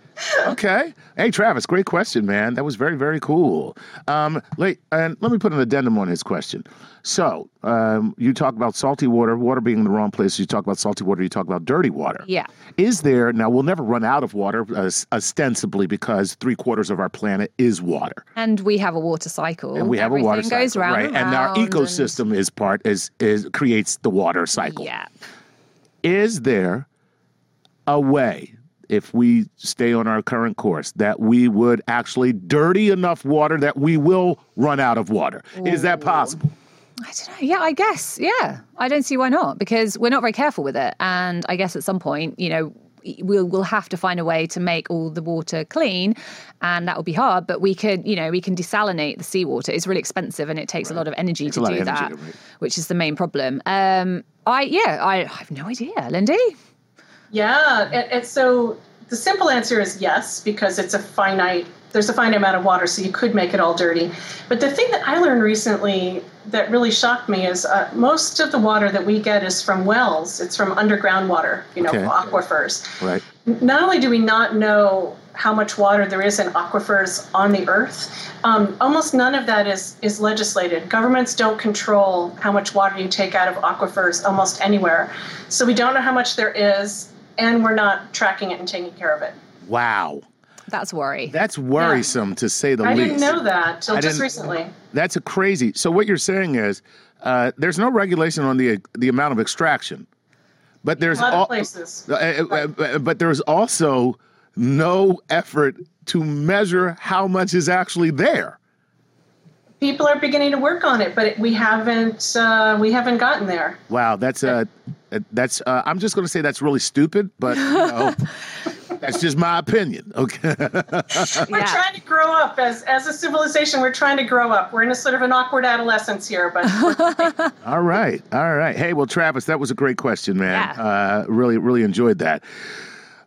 Speaker 1: Okay. Hey, Travis, great question, man. That was very, very cool. Um, like, and let me put an addendum on his question. So, um, you talk about salty water, water being in the wrong place. You talk about salty water. You talk about dirty water.
Speaker 2: Yeah.
Speaker 1: Is there now? We'll never run out of water, uh, ostensibly, because three quarters of our planet is water,
Speaker 2: and we have a water cycle.
Speaker 1: and we have a water
Speaker 2: Everything goes round
Speaker 1: right? And our
Speaker 2: round and-
Speaker 1: ecosystem is part is is creates the water cycle.
Speaker 2: Yeah.
Speaker 1: is there a way if we stay on our current course that we would actually dirty enough water that we will run out of water is that possible
Speaker 2: I don't know. Yeah, I guess. Yeah, I don't see why not because we're not very careful with it, and I guess at some point, you know, we'll we'll have to find a way to make all the water clean, and that will be hard. But we could, you know, we can desalinate the seawater. It's really expensive and it takes a lot of energy
Speaker 1: a
Speaker 2: to do
Speaker 1: energy,
Speaker 2: that,
Speaker 1: right.
Speaker 2: which is the main problem. Um, I yeah, I, I have no idea, Lindy.
Speaker 3: Yeah, and, and so the simple answer is yes, because it's a finite. There's a finite amount of water, so you could make it all dirty. But the thing that I learned recently that really shocked me is uh, most of the water that we get is from wells. It's from underground water, you know,
Speaker 1: Okay.
Speaker 3: aquifers.
Speaker 1: right
Speaker 3: Not only do we not know how much water there is in aquifers on the earth, um, almost none of that is is legislated. Governments don't control how much water you take out of aquifers almost anywhere, so we don't know how much there is, and we're not tracking it and taking care of it.
Speaker 1: wow
Speaker 2: That's worry.
Speaker 1: that's worrisome to say the
Speaker 3: I
Speaker 1: least I
Speaker 3: didn't know that till
Speaker 1: I
Speaker 3: just recently.
Speaker 1: that's a crazy so what you're saying is uh, there's no regulation on the the amount of extraction but there's
Speaker 3: A lot
Speaker 1: al-
Speaker 3: of places.
Speaker 1: Uh, uh, uh, but there's also no effort to measure how much is actually there
Speaker 3: People are beginning to work on it, but we haven't uh, we haven't gotten there.
Speaker 1: Wow, that's uh, uh, that's. Uh, I'm just going to say that's really stupid, but you know, that's just my opinion. Okay.
Speaker 3: We're
Speaker 2: Yeah.
Speaker 3: trying to grow up as as a civilization. We're trying to grow up. We're in a sort of an awkward adolescence here, but
Speaker 1: all right, all right. Hey, well, Travis, that was a great question, man.
Speaker 2: Yeah.
Speaker 1: Uh, really, really enjoyed that.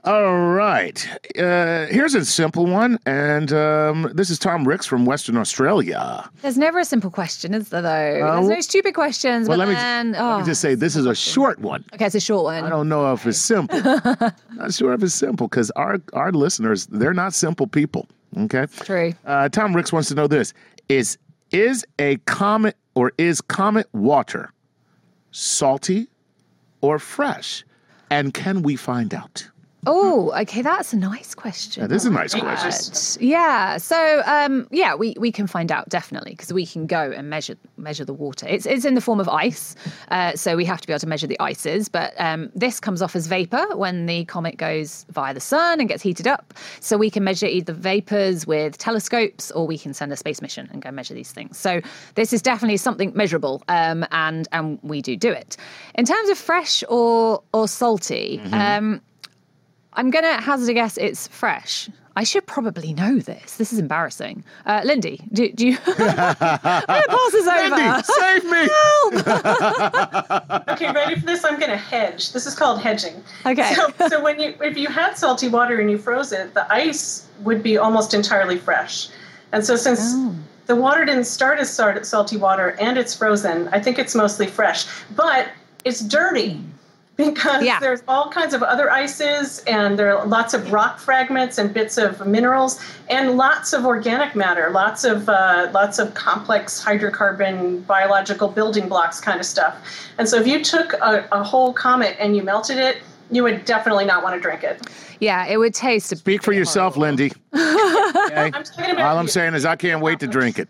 Speaker 1: All right, uh, here's a simple one, and um, this is Tom Ricks from Western Australia.
Speaker 2: There's never a simple question, is there? Though
Speaker 1: Oh.
Speaker 2: there's no stupid questions.
Speaker 1: Well,
Speaker 2: but
Speaker 1: let me,
Speaker 2: then,
Speaker 1: let
Speaker 2: oh,
Speaker 1: me just say this is a short one.
Speaker 2: okay, it's a short one.
Speaker 1: I don't know if it's simple. not sure if it's simple because our our listeners they're not simple people. Okay.
Speaker 2: True.
Speaker 1: Uh, Tom Ricks wants to know this: Is is a comet or is comet water salty or fresh? And can we find out?
Speaker 2: Oh, okay, that's a nice question.
Speaker 1: That is a nice question.
Speaker 2: Yeah. So, um, yeah, we, we can find out definitely because we can go and measure measure the water. It's it's in the form of ice, uh, so we have to be able to measure the ices. But um, this comes off as vapor when the comet goes via the sun and gets heated up. So we can measure either vapors with telescopes, or we can send a space mission and go measure these things. So this is definitely something measurable, um, and and we do do it. In terms of fresh or or salty. Um, I'm going to hazard a guess it's fresh. I should probably know this. This is embarrassing. Uh, Lindy, do, do you. I'm pass this over.
Speaker 1: Lindy, save me!
Speaker 3: Okay, ready for this? I'm going to hedge. This is called hedging.
Speaker 2: Okay.
Speaker 3: So, so when you if you had salty water and you froze it, the ice would be almost entirely fresh. And so since
Speaker 2: Oh.
Speaker 3: the water didn't start as salt- salty water and it's frozen, I think it's mostly fresh. But it's dirty because
Speaker 2: Yeah.
Speaker 3: there's all kinds of other ices and there are lots of rock fragments and bits of minerals and lots of organic matter, lots of uh, lots of complex hydrocarbon biological building blocks kind of stuff. And so if you took a, a whole comet and you melted it, you would definitely not want to drink it.
Speaker 2: Yeah, it would taste.
Speaker 1: Speak for yourself,
Speaker 2: horrible.
Speaker 1: Lindy. Okay?
Speaker 3: I'm about
Speaker 1: All I'm
Speaker 3: you.
Speaker 1: saying is I can't wait to drink it.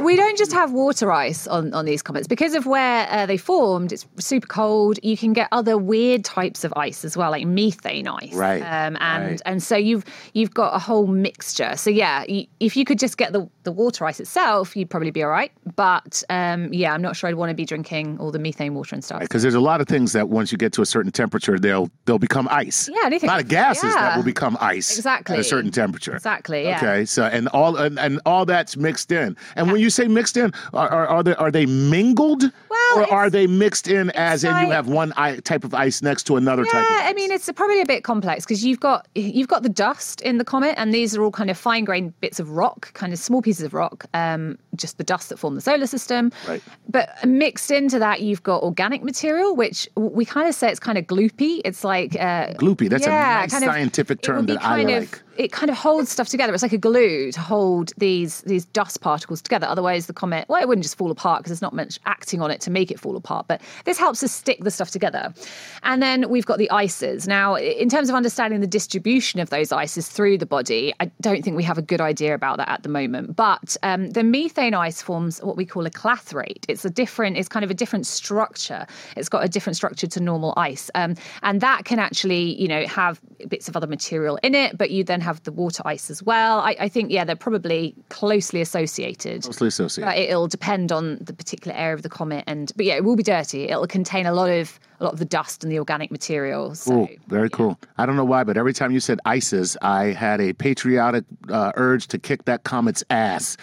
Speaker 2: We don't just have water ice on, on these comets because of where uh, they formed. It's super cold. You can get other weird types of ice as well, like methane ice.
Speaker 1: Right,
Speaker 2: Um, and
Speaker 1: right.
Speaker 2: and so you've you've got a whole mixture. So yeah, you, if you could just get the the water ice itself, you'd probably be all right. But um, yeah, I'm not sure I'd want to be drinking all the methane water and stuff.
Speaker 1: Because there's a lot of things that once you get to a certain temperature, they'll they'll become ice.
Speaker 2: Yeah, anything.
Speaker 1: A lot of gases that will become ice
Speaker 2: Exactly.
Speaker 1: at a certain temperature.
Speaker 2: Exactly, yeah.
Speaker 1: Okay. So and all and, and all that's mixed in. And when you say mixed in, are are, are they are they mingled?
Speaker 2: Well,
Speaker 1: or are they mixed in as in you have one type of ice next to another type of
Speaker 2: Yeah,
Speaker 1: ice?
Speaker 2: I mean it's probably a bit complex because you've got you've got the dust in the comet, and these are all kind of fine grained bits of rock, kind of small pieces of rock, um, just the dust that form the solar system.
Speaker 1: Right.
Speaker 2: But mixed into that, you've got organic material, which we kind of say it's kind of gloopy. It's like uh,
Speaker 1: Gloopy, that's a nice scientific term that I like.
Speaker 2: Of, it kind of holds stuff together. It's like a glue to hold these these dust particles together. Otherwise, the comet well, it wouldn't just fall apart because there's not much acting on it to make it fall apart. But this helps us stick the stuff together. And then we've got the ices. Now, in terms of understanding the distribution of those ices through the body, I don't think we have a good idea about that at the moment. But um, the methane ice forms what we call a clathrate. It's a different. It's kind of a different structure. It's got a different structure to normal ice, um, and that can actually, you know, have bits of other material in it. But you then have the water ice as well. I, I think, yeah, they're probably closely associated.
Speaker 1: Mostly associated.
Speaker 2: But it'll depend on the particular area of the comet, and but yeah, it will be dirty. It'll contain a lot of a lot of the dust and the organic material. So,
Speaker 1: Cool. Very cool. I don't know why, but every time you said ISIS, I had a patriotic uh, urge to kick that comet's ass.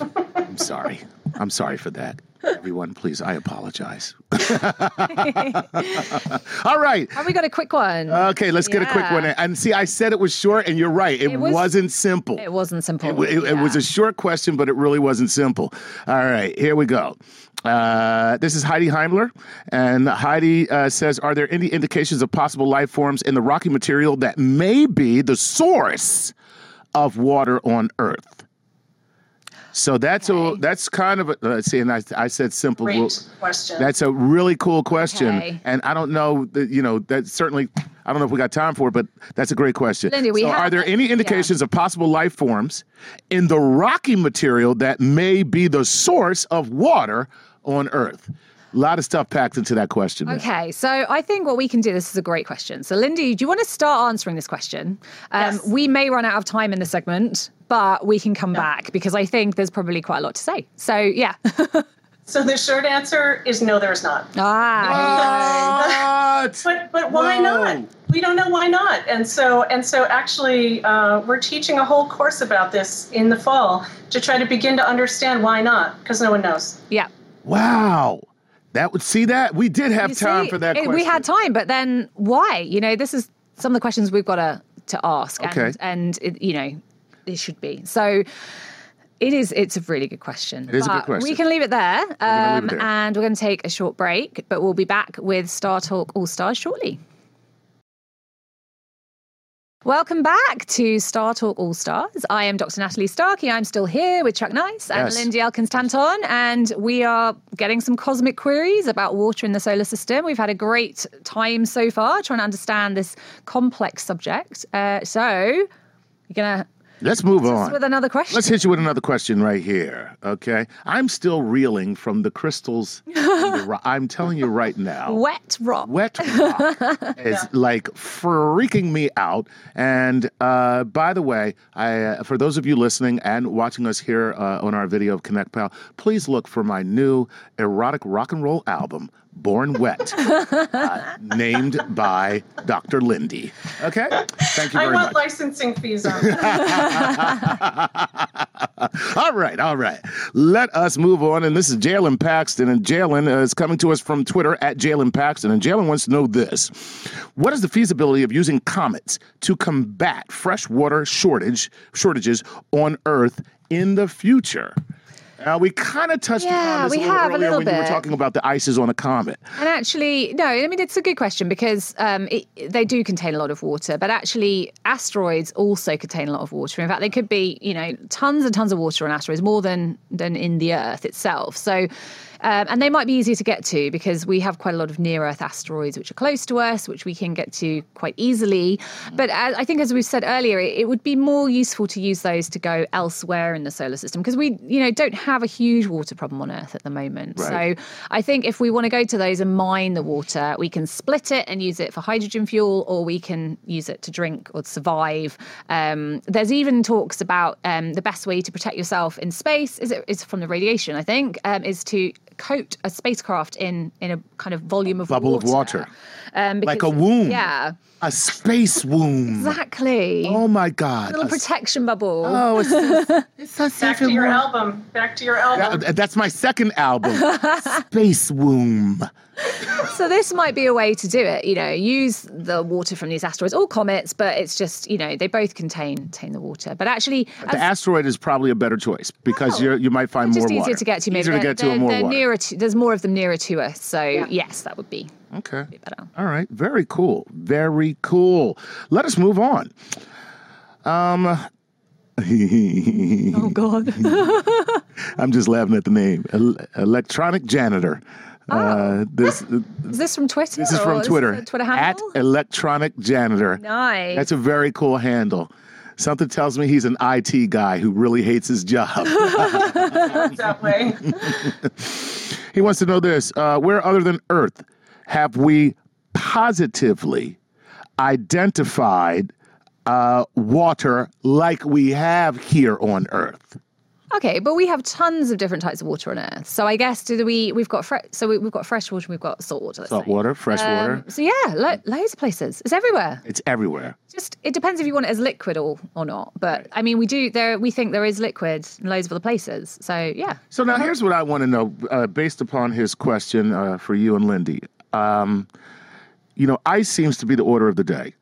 Speaker 1: I'm sorry. I'm sorry for that. Everyone, please, I apologize. All right.
Speaker 2: Have we got a quick one?
Speaker 1: Okay, let's get a quick one. And see, I said it was short, and you're right. It,
Speaker 2: It was-
Speaker 1: wasn't simple.
Speaker 2: it wasn't simple.
Speaker 1: It, it- it was a short question, but it really wasn't simple. All right, here we go. Uh, this is Heidi Heimler, and Heidi uh, says, "Are there any indications of possible life forms in the rocky material that may be the source of water on Earth?" So that's a that's kind of a, let's see, and I, I said simple.
Speaker 3: Great
Speaker 1: Well,
Speaker 3: question.
Speaker 1: that's a really cool question,
Speaker 2: Okay.
Speaker 1: and I don't know that you know that certainly. I don't know if we got time for it, but that's a great question.
Speaker 2: Lindy,
Speaker 1: so,
Speaker 2: have-
Speaker 1: are there any indications of possible life forms in the rocky material that may be the source of water on Earth? A lot of stuff packed into that question. there.
Speaker 2: Okay, so I think what we can do, this is a great question. So, Lindy, do you want to start answering this question? Um,
Speaker 3: Yes.
Speaker 2: We may run out of time in the segment, but we can come back because I think there's probably quite a lot to say. So, yeah.
Speaker 3: so the short answer is no, there's not.
Speaker 2: ah,
Speaker 1: What?
Speaker 3: But but why
Speaker 1: Whoa.
Speaker 3: not? We don't know why not. And so and so actually, uh, we're teaching a whole course about this in the fall to try to begin to understand why not, because no one knows.
Speaker 2: yeah.
Speaker 1: Wow. That would see that we did have
Speaker 2: You
Speaker 1: time
Speaker 2: see,
Speaker 1: for that.
Speaker 2: it-
Speaker 1: question.
Speaker 2: We had time, but then why? You know, this is some of the questions we've got to to ask,
Speaker 1: Okay.
Speaker 2: and and it, you know, it should be so. It is. It's a really good question.
Speaker 1: It is a good question.
Speaker 2: We can leave it there,
Speaker 1: gonna leave
Speaker 2: um,
Speaker 1: it there.
Speaker 2: and we're going to take a short break. But we'll be back with StarTalk All Stars shortly. Welcome back to StarTalk All Stars. I am Dr. Natalie Starkey. I'm still here with Chuck Nice and
Speaker 1: Yes.
Speaker 2: Lindy Elkins-Tanton, and we are getting some cosmic queries about water in the solar system. We've had a great time so far trying to understand this complex subject. Uh, so, you're going to
Speaker 1: Let's move on.
Speaker 2: with another question.
Speaker 1: Let's hit you with another question right here. Okay. I'm still reeling from the crystals. the ro- I'm telling you right now.
Speaker 2: Wet rock.
Speaker 1: Wet rock is like freaking me out. And uh, by the way, I, uh, for those of you listening and watching us here uh, on our video of ConnectPal, please look for my new erotic rock and roll album, Born Wet, uh, named by Dr. Lindy. Okay? Thank you very much.
Speaker 3: I want
Speaker 1: much.
Speaker 3: licensing fees on that.
Speaker 1: all right, all right. Let us move on. And this is Jalen Paxton. And Jalen uh, is coming to us from Twitter at Jalen Paxton. And Jalen wants to know this What is the feasibility of using comets to combat freshwater shortage shortages on Earth in the future? Uh, we kind of touched
Speaker 2: Yeah,
Speaker 1: upon this
Speaker 2: we
Speaker 1: a little
Speaker 2: have a
Speaker 1: earlier
Speaker 2: little
Speaker 1: when you were talking about the ices on a comet.
Speaker 2: And actually, no, I mean, it's a good question because um, it, they do contain a lot of water, but actually, asteroids also contain a lot of water. In fact, they could be, you know, tons and tons of water on asteroids, more than, than in the Earth itself. So, um, and they might be easier to get to because we have quite a lot of near Earth asteroids which are close to us, which we can get to quite easily. But as, I think, as we said earlier, it, it would be more useful to use those to go elsewhere in the solar system because we, you know, don't have a huge water problem on Earth at the moment.
Speaker 1: Right.
Speaker 2: So I think if we want to go to those and mine the water, we can split it and use it for hydrogen fuel, or we can use it to drink or to survive. Um, there's even talks about um, the best way to protect yourself in space is it is from the radiation. I think um, is to coat a spacecraft in in a kind of volume of
Speaker 1: Bubble of
Speaker 2: water,
Speaker 1: water.
Speaker 2: um,
Speaker 1: Like a womb.
Speaker 2: Yeah,
Speaker 1: A space womb.
Speaker 2: exactly.
Speaker 1: Oh my God.
Speaker 2: a little
Speaker 1: A-
Speaker 2: protection bubble.
Speaker 1: Oh, it's so, it's so
Speaker 3: Back
Speaker 1: safe
Speaker 3: to your
Speaker 1: warm.
Speaker 3: album. Back to your album.
Speaker 1: That- that's my second album, Space Womb.
Speaker 2: So this might be a way to do it. You know, use the water from these asteroids or comets, but it's just you know they both contain contain the water. But actually,
Speaker 1: The asteroid is probably a better choice because you're, you might find more
Speaker 2: just
Speaker 1: more
Speaker 2: easier to get to. Maybe
Speaker 1: Easier to get to
Speaker 2: they're,
Speaker 1: more water.
Speaker 2: Nearer to. There's more of them nearer to us. So yes, that would be
Speaker 1: okay.
Speaker 2: better.
Speaker 1: All right. Very cool. Very cool. Let us move on. Um.
Speaker 2: Oh God.
Speaker 1: I'm just laughing at the name. Electronic janitor. Uh, this
Speaker 2: is this from Twitter?
Speaker 1: this is from
Speaker 2: this
Speaker 1: Twitter.
Speaker 2: a Twitter
Speaker 1: At electronic janitor.
Speaker 2: nice.
Speaker 1: That's a very cool handle. Something tells me he's an IT guy who really hates his job.
Speaker 3: that way.
Speaker 1: He wants to know this: uh, Where other than Earth have we positively identified uh, water like we have here on Earth?
Speaker 2: Okay, but we have tons of different types of water on Earth. So I guess do we? We've got fre- so we, we've got fresh water, we've got salt water.
Speaker 1: Salt
Speaker 2: say.
Speaker 1: water, fresh water.
Speaker 2: Um, so yeah, lo- loads of places. It's everywhere.
Speaker 1: It's everywhere.
Speaker 2: Just it depends if you want it as liquid or or not. But I mean, we do there. We think there is liquid in loads of other places. So yeah,
Speaker 1: So now here's what I want to know, uh, based upon his question uh, for you and Lindy. Um, you know, ice seems to be the order of the day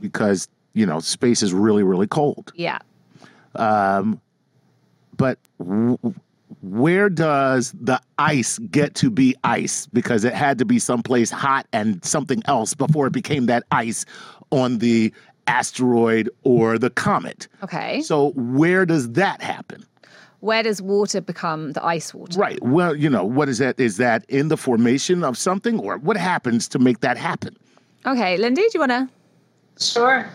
Speaker 1: because you know space is really, really cold.
Speaker 2: yeah.
Speaker 1: But w- where does the ice get to be ice? Because it had to be someplace hot and something else before it became that ice on the asteroid or the comet.
Speaker 2: Okay.
Speaker 1: So where does that happen?
Speaker 2: Where does water become the ice water?
Speaker 1: Right. Well, you know, what is that? Is that in the formation of something or what happens to make that happen?
Speaker 2: Okay, Lindy, do you want to?
Speaker 3: Sure.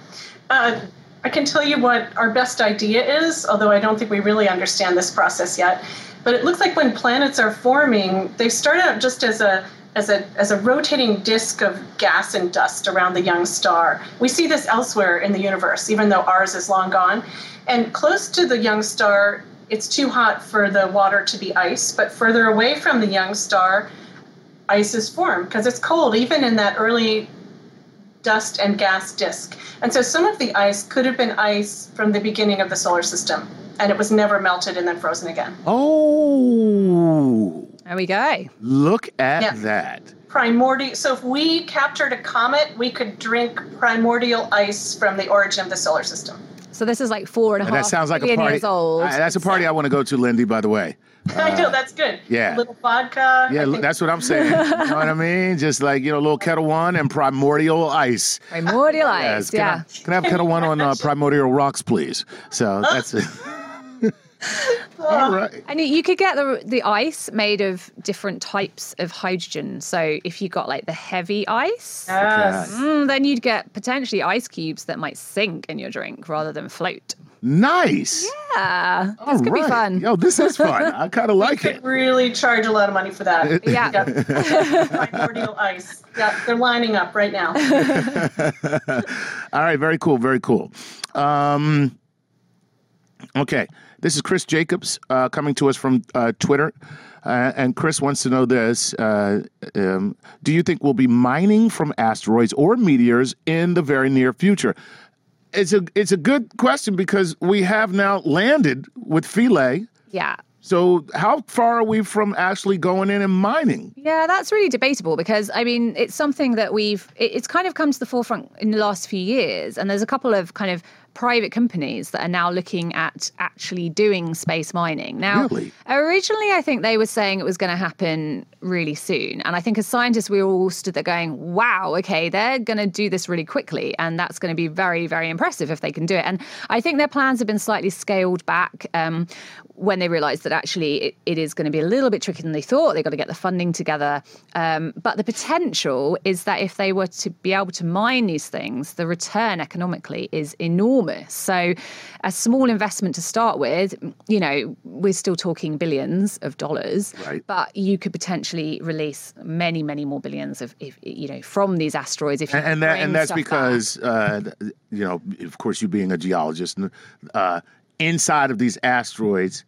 Speaker 3: Uh, I can tell you what our best idea is, although I don't think we really understand this process yet. But it looks like when planets are forming, they start out just as a as a as a rotating disk of gas and dust around the young star. We see this elsewhere in the universe, even though ours is long gone. And close to the young star, it's too hot for the water to be ice, but further away from the young star, ice is formed because it's cold, even in that early dust and gas disk. And so some of the ice could have been ice from the beginning of the solar system, and it was never melted and then frozen again.
Speaker 1: Oh,
Speaker 2: There we go.
Speaker 1: look at
Speaker 3: Yeah.
Speaker 1: that.
Speaker 3: Primordial. So if we captured a comet, we could drink primordial ice from the origin of the solar system.
Speaker 2: So this is like four and a half
Speaker 1: That sounds like a party.
Speaker 2: years old.
Speaker 1: Uh, that's a party I want to go to, Lindy, by the way.
Speaker 3: I know that's good.
Speaker 1: yeah.
Speaker 3: A little vodka.
Speaker 1: Yeah, that's what I'm saying. you know what I mean? Just like you know, a little Ketel One and primordial ice.
Speaker 2: Primordial
Speaker 1: Yes,
Speaker 2: ice,
Speaker 1: can
Speaker 2: yeah.
Speaker 1: I, can I have Ketel One on uh, primordial rocks, please? So that's it. All right.
Speaker 2: And you- you could get the the ice made of different types of hydrogen. So if you got like the heavy ice,
Speaker 3: Yes.
Speaker 2: mm, then you'd get potentially ice cubes that might sink in your drink rather than float.
Speaker 1: Nice.
Speaker 2: Yeah,
Speaker 1: All
Speaker 2: this could be fun.
Speaker 1: Yo, this is fun. I kind of like it.
Speaker 3: You Could
Speaker 1: it.
Speaker 3: really charge a lot of money for that.
Speaker 2: Yeah.
Speaker 3: Yeah. Primordial ice. Yeah, they're lining up right now.
Speaker 1: All right, very cool, very cool. Um, okay, this is Chris Jacobs uh, coming to us from uh, Twitter. Uh, and Chris wants to know this uh, um, Do you think we'll be mining from asteroids or meteors in the very near future? It's a, it's a good question because we have now landed with Philae.
Speaker 2: Yeah.
Speaker 1: So, how far are we from actually going in and mining?
Speaker 2: Yeah, that's really debatable because I mean, it's something that we've, it, it's kind of come to the forefront in the last few years. And there's a couple of kind of private companies that are now looking at actually doing space mining. Now,
Speaker 1: Really?
Speaker 2: originally, I think they were saying it was going to happen really soon. And I think as scientists, we were all stood there going, wow, okay, they're going to do this really quickly. And that's going to be very, very impressive if they can do it. And I think their plans have been slightly scaled back um, when they realized that actually it, it is going to be a little bit trickier than they thought. They've got to get the funding together. Um, but the potential is that if they were to be able to mine these things, the return economically is enormous. So, a small investment to start with, you know, we're still talking billions of dollars,
Speaker 1: Right.
Speaker 2: but you could potentially release many, many more billions of, if, you know, from these asteroids. If you
Speaker 1: and, and that and that's because uh, you know, of course, you being a geologist, uh, inside of these asteroids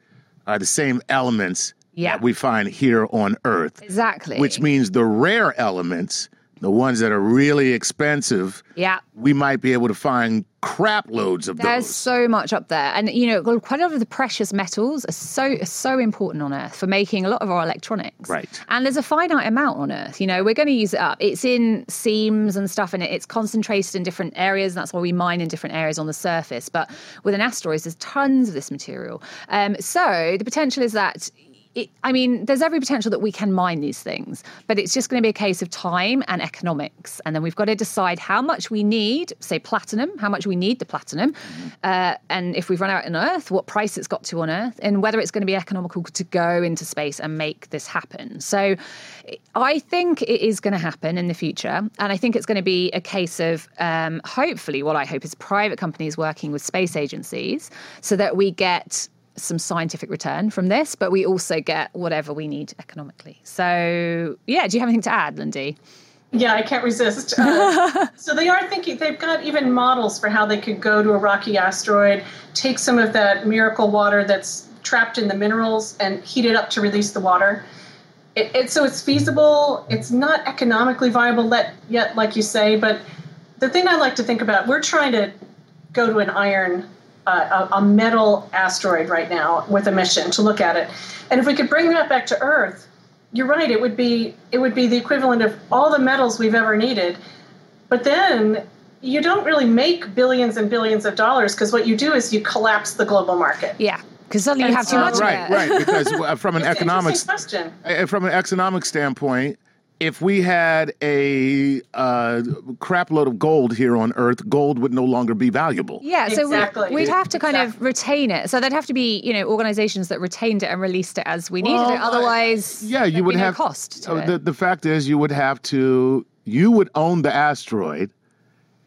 Speaker 1: are the same elements
Speaker 2: Yeah.
Speaker 1: that we find here on Earth,
Speaker 2: exactly,
Speaker 1: which means the rare elements, the ones that are really expensive,
Speaker 2: yeah.
Speaker 1: we might be able to find crap loads of those.
Speaker 2: There's
Speaker 1: those.
Speaker 2: so much up there, and you know, quite a lot of the precious metals are so are so important on Earth for making a lot of our electronics.
Speaker 1: Right.
Speaker 2: And there's a finite amount on Earth. You know, we're going to use it up. It's in seams and stuff, and it's concentrated in different areas. And that's why we mine in different areas on the surface. But with an asteroid, there's tons of this material. Um, so the potential is that it, I mean, there's every potential that we can mine these things, but it's just going to be a case of time and economics. And then we've got to decide how much we need, say platinum, how much we need the platinum, uh, and if we've run out on Earth, what price it's got to on Earth, and whether it's going to be economical to go into space and make this happen. So I think it is going to happen in the future. And I think it's going to be a case of um, hopefully, what I hope is private companies working with space agencies so that we get some scientific return from this, but we also get whatever we need economically. So, yeah, do you have anything to add, Lindy?
Speaker 3: Yeah, I can't resist. Uh, so they are thinking, they've got even models for how they could go to a rocky asteroid, take some of that miracle water that's trapped in the minerals and heat it up to release the water. It, it, so it's feasible. It's not economically viable let, yet, like you say, but the thing I like to think about, we're trying to go to an iron, a, a metal asteroid right now with a mission to look at it. And if we could bring that back to Earth, you're right. It would be it would be the equivalent of all the metals we've ever needed. But then you don't really make billions and billions of dollars because what you do is you collapse the global market.
Speaker 2: Yeah, because suddenly you
Speaker 3: And
Speaker 2: have too much
Speaker 1: right,
Speaker 2: of it.
Speaker 1: right. Because uh, from an economics
Speaker 3: question.
Speaker 1: Uh, from an economic standpoint, if we had a uh, crap load of gold here on Earth, gold would no longer be valuable.
Speaker 2: Yeah, so
Speaker 3: Exactly.
Speaker 2: we, would have to kind of retain it. So there'd have to be, you know, organizations that retained it and released it as we needed it. Otherwise,
Speaker 1: Yeah, you
Speaker 2: there'd
Speaker 1: would
Speaker 2: be no
Speaker 1: have
Speaker 2: cost to
Speaker 1: uh,
Speaker 2: it.
Speaker 1: The the fact is, you would have to you would own the asteroid,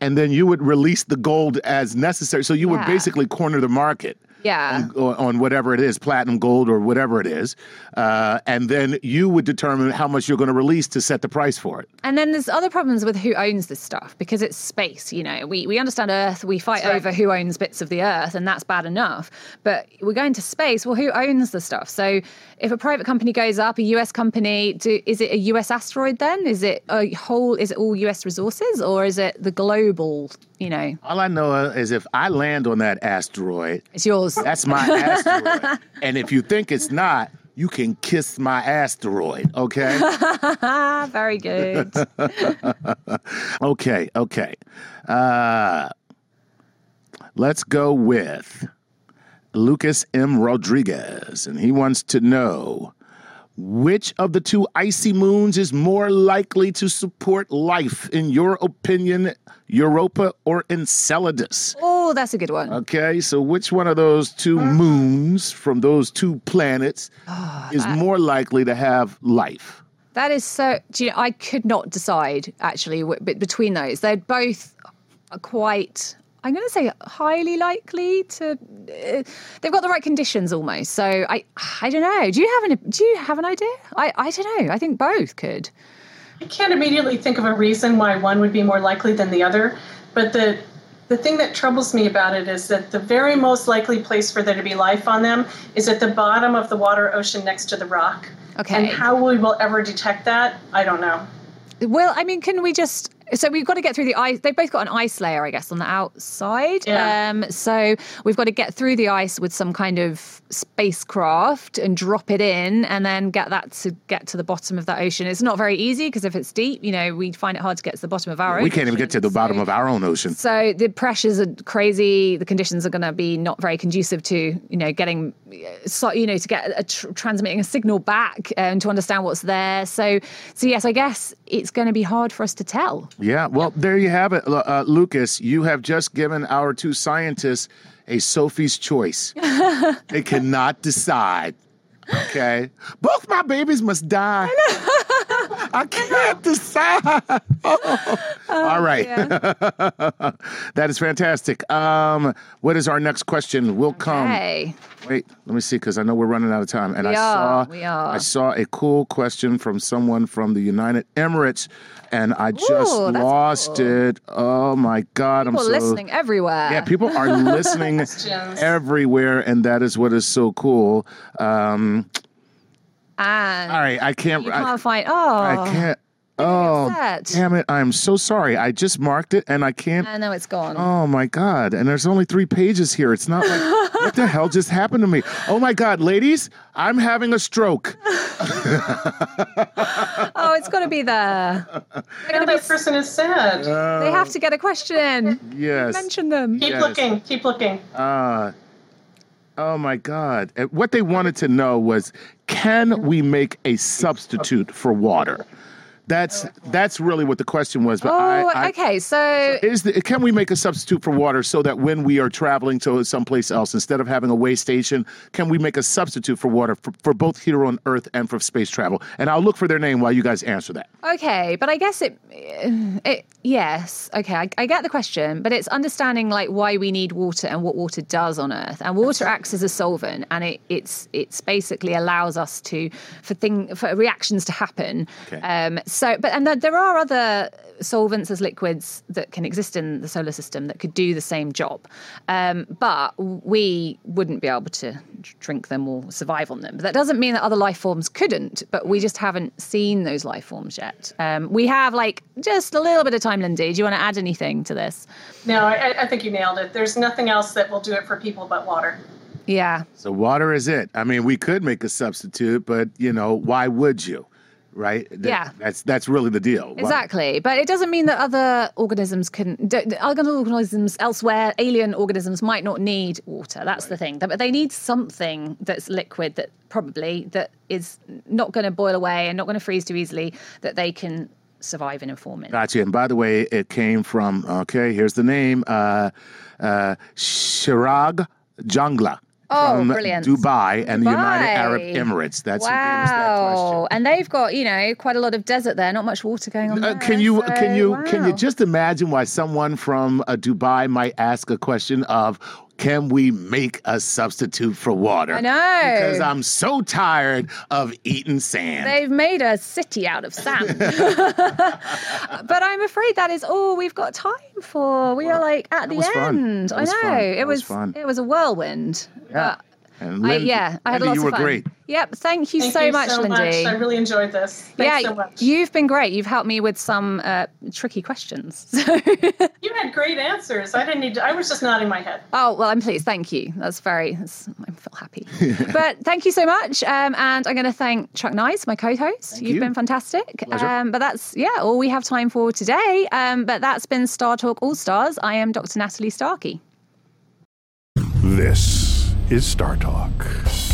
Speaker 1: and then you would release the gold as necessary. So you would basically corner the market.
Speaker 2: Yeah.
Speaker 1: on, on whatever it is, platinum, gold, or whatever it is, uh, and then you would determine how much you're going to release to set the price for it.
Speaker 2: And then there's other problems with who owns this stuff because it's space. You know, we, we understand Earth, we fight
Speaker 3: right.
Speaker 2: over who owns bits of the Earth, and that's bad enough. But we're going to space. Well, who owns the stuff? So if a private company goes up, a US company, do, is it a US asteroid then? Is it a whole? Is it all US resources, or is it the global? You know,
Speaker 1: All I know is if I land on that asteroid,
Speaker 2: it's yours.
Speaker 1: that's my asteroid. and if you think it's not, you can kiss my asteroid, okay?
Speaker 2: Very good.
Speaker 1: okay, okay. Uh, let's go with Lucas M. Rodriguez, and he wants to know which of the two icy moons is more likely to support life, in your opinion, Europa or Enceladus?
Speaker 2: Oh, that's a good one.
Speaker 1: Okay, so which one of those two mm. moons from those two planets ah, is more likely to have life?
Speaker 2: That is so. Do you know, I could not decide actually w- between those. They're both quite. I'm going to say highly likely to. Uh, they've got the right conditions almost. So I, I don't know. Do you have an? Do you have an idea? I, I don't know. I think both could.
Speaker 3: I can't immediately think of a reason why one would be more likely than the other, but the the thing that troubles me about it is that the very most likely place for there to be life on them is at the bottom of the water ocean next to the rock.
Speaker 2: Okay.
Speaker 3: And how we will ever detect that, I don't know.
Speaker 2: Well, I mean, can we just? So we've got to get through the ice. They've both got an ice layer, I guess, on the outside.
Speaker 3: Yeah.
Speaker 2: Um, so we've got to get through the ice with some kind of spacecraft and drop it in, and then get that to get to the bottom of that ocean. It's not very easy because if it's deep, you know, we'd find it hard to get to the bottom of our.
Speaker 1: We can't even get to the
Speaker 2: ocean.
Speaker 1: bottom
Speaker 2: So-
Speaker 1: of our own ocean.
Speaker 2: so the pressures are crazy. The conditions are going to be not very conducive to you know getting, uh, so, you know, to get a tr- transmitting a signal back and to understand what's there. So, so yes, I guess it's going to be hard for us to tell.
Speaker 1: Yeah, well, there you have it, uh, Lucas. You have just given our two scientists a Sophie's choice. they cannot decide. Okay, both my babies must die. I can't decide. All right, that is fantastic. Um, what is our next question? We'll come. Wait, let me see because I know we're running out of time. And
Speaker 2: We
Speaker 1: I
Speaker 2: are,
Speaker 1: saw
Speaker 2: we are.
Speaker 1: I saw a cool question from someone from the United Emirates, and I just
Speaker 2: Ooh,
Speaker 1: lost
Speaker 2: cool.
Speaker 1: it. Oh my god,
Speaker 2: people
Speaker 1: I'm
Speaker 2: are
Speaker 1: so
Speaker 2: listening everywhere.
Speaker 1: yeah. People are listening everywhere, and that is what is so cool. Um,
Speaker 2: and
Speaker 1: all right, I can't.
Speaker 2: you can't find. Oh,
Speaker 1: I can't. Oh,
Speaker 2: upset.
Speaker 1: damn it! I'm so sorry. I just marked it, and I can't.
Speaker 2: I know it's gone.
Speaker 1: Oh my god! And there's only three pages here. It's not like what the hell just happened to me. Oh my god, ladies, I'm having a stroke.
Speaker 2: Oh, it's got to be there.
Speaker 3: Yeah, that person is sad.
Speaker 2: They have to get a question.
Speaker 1: Yes.
Speaker 2: Mention them.
Speaker 3: keep
Speaker 1: yes.
Speaker 3: looking, keep looking.
Speaker 1: Uh, oh my god! What they wanted to know was, can we make a substitute for water? That's that's really what the question was. But
Speaker 2: Oh,
Speaker 1: I, I,
Speaker 2: okay. So
Speaker 1: Is the, can we make a substitute for water so that when we are traveling to someplace else, instead of having a way station, can we make a substitute for water for, for both here on Earth and for space travel? And I'll look for their name while you guys answer that.
Speaker 2: Okay, but I guess it, it yes, okay, I, I get the question, but it's understanding like why we need water and what water does on Earth. And water acts as a solvent, and it it's it's basically allows us to for thing for reactions to happen.
Speaker 1: Okay.
Speaker 2: Um, so, but and there, there are other solvents as liquids that can exist in the solar system that could do the same job, um, but we wouldn't be able to drink them or survive on them. But that doesn't mean that other life forms couldn't. But we just haven't seen those life forms yet. Um, we have like just a little bit of time, Lindy. Do you want to add anything to this?
Speaker 3: No, I, I think you nailed it. There's nothing else that will do it for people but water.
Speaker 2: Yeah.
Speaker 1: So water is it. I mean, we could make a substitute, but you know, why would you? Right? That-
Speaker 2: Yeah.
Speaker 1: That's that's really the deal.
Speaker 2: Exactly, but it doesn't mean that other organisms can. Other organisms elsewhere, alien organisms might not need water. That's the thing. But they need something that's liquid that probably that is not going to boil away and not going to freeze too easily. That they can survive in and form in.
Speaker 1: Gotcha. And by the way, it came from, okay, here's the name uh, uh, Shirag Jangla
Speaker 2: Oh,
Speaker 1: from
Speaker 2: brilliant.
Speaker 1: Dubai and the United Arab Emirates. That's us that question.
Speaker 2: Wow, and they've got you know quite a lot of desert there. Not much water going on.
Speaker 1: Uh,
Speaker 2: there,
Speaker 1: can you
Speaker 2: so,
Speaker 1: can you can you just imagine why someone from uh, Dubai might ask a question of can we make a substitute for water?
Speaker 2: I know.
Speaker 1: because I'm so tired of eating sand.
Speaker 2: They've made a city out of sand. but I'm afraid that is all we've got time for. We are like at the end. I know.
Speaker 1: fun.
Speaker 2: It
Speaker 1: was
Speaker 2: was,
Speaker 1: fun.
Speaker 2: it was a whirlwind.
Speaker 1: Yeah.
Speaker 2: But
Speaker 1: and
Speaker 2: I,
Speaker 1: Lin-
Speaker 2: yeah, I had
Speaker 1: Lindy,
Speaker 2: lots
Speaker 1: you
Speaker 2: of
Speaker 1: were
Speaker 2: fun.
Speaker 1: great.
Speaker 2: Yep, thank you
Speaker 3: Thank
Speaker 2: so
Speaker 3: you
Speaker 2: much,
Speaker 3: so
Speaker 2: Lindy.
Speaker 3: much. I really enjoyed this. Thanks
Speaker 2: yeah,
Speaker 3: so much.
Speaker 2: you've been great. You've helped me with some uh, tricky questions.
Speaker 3: You had great answers. I didn't need to, I was just nodding my head.
Speaker 2: Oh well, I'm pleased. Thank you. That's very. That's, I feel happy. but thank you so much. Um, and I'm going to thank Chuck Nice, my co-host. You've
Speaker 1: you.
Speaker 2: been fantastic. Um, but that's yeah, all we have time for today. Um, but that's been StarTalk All Stars. I am Dr. Natalie Starkey.
Speaker 4: This is StarTalk.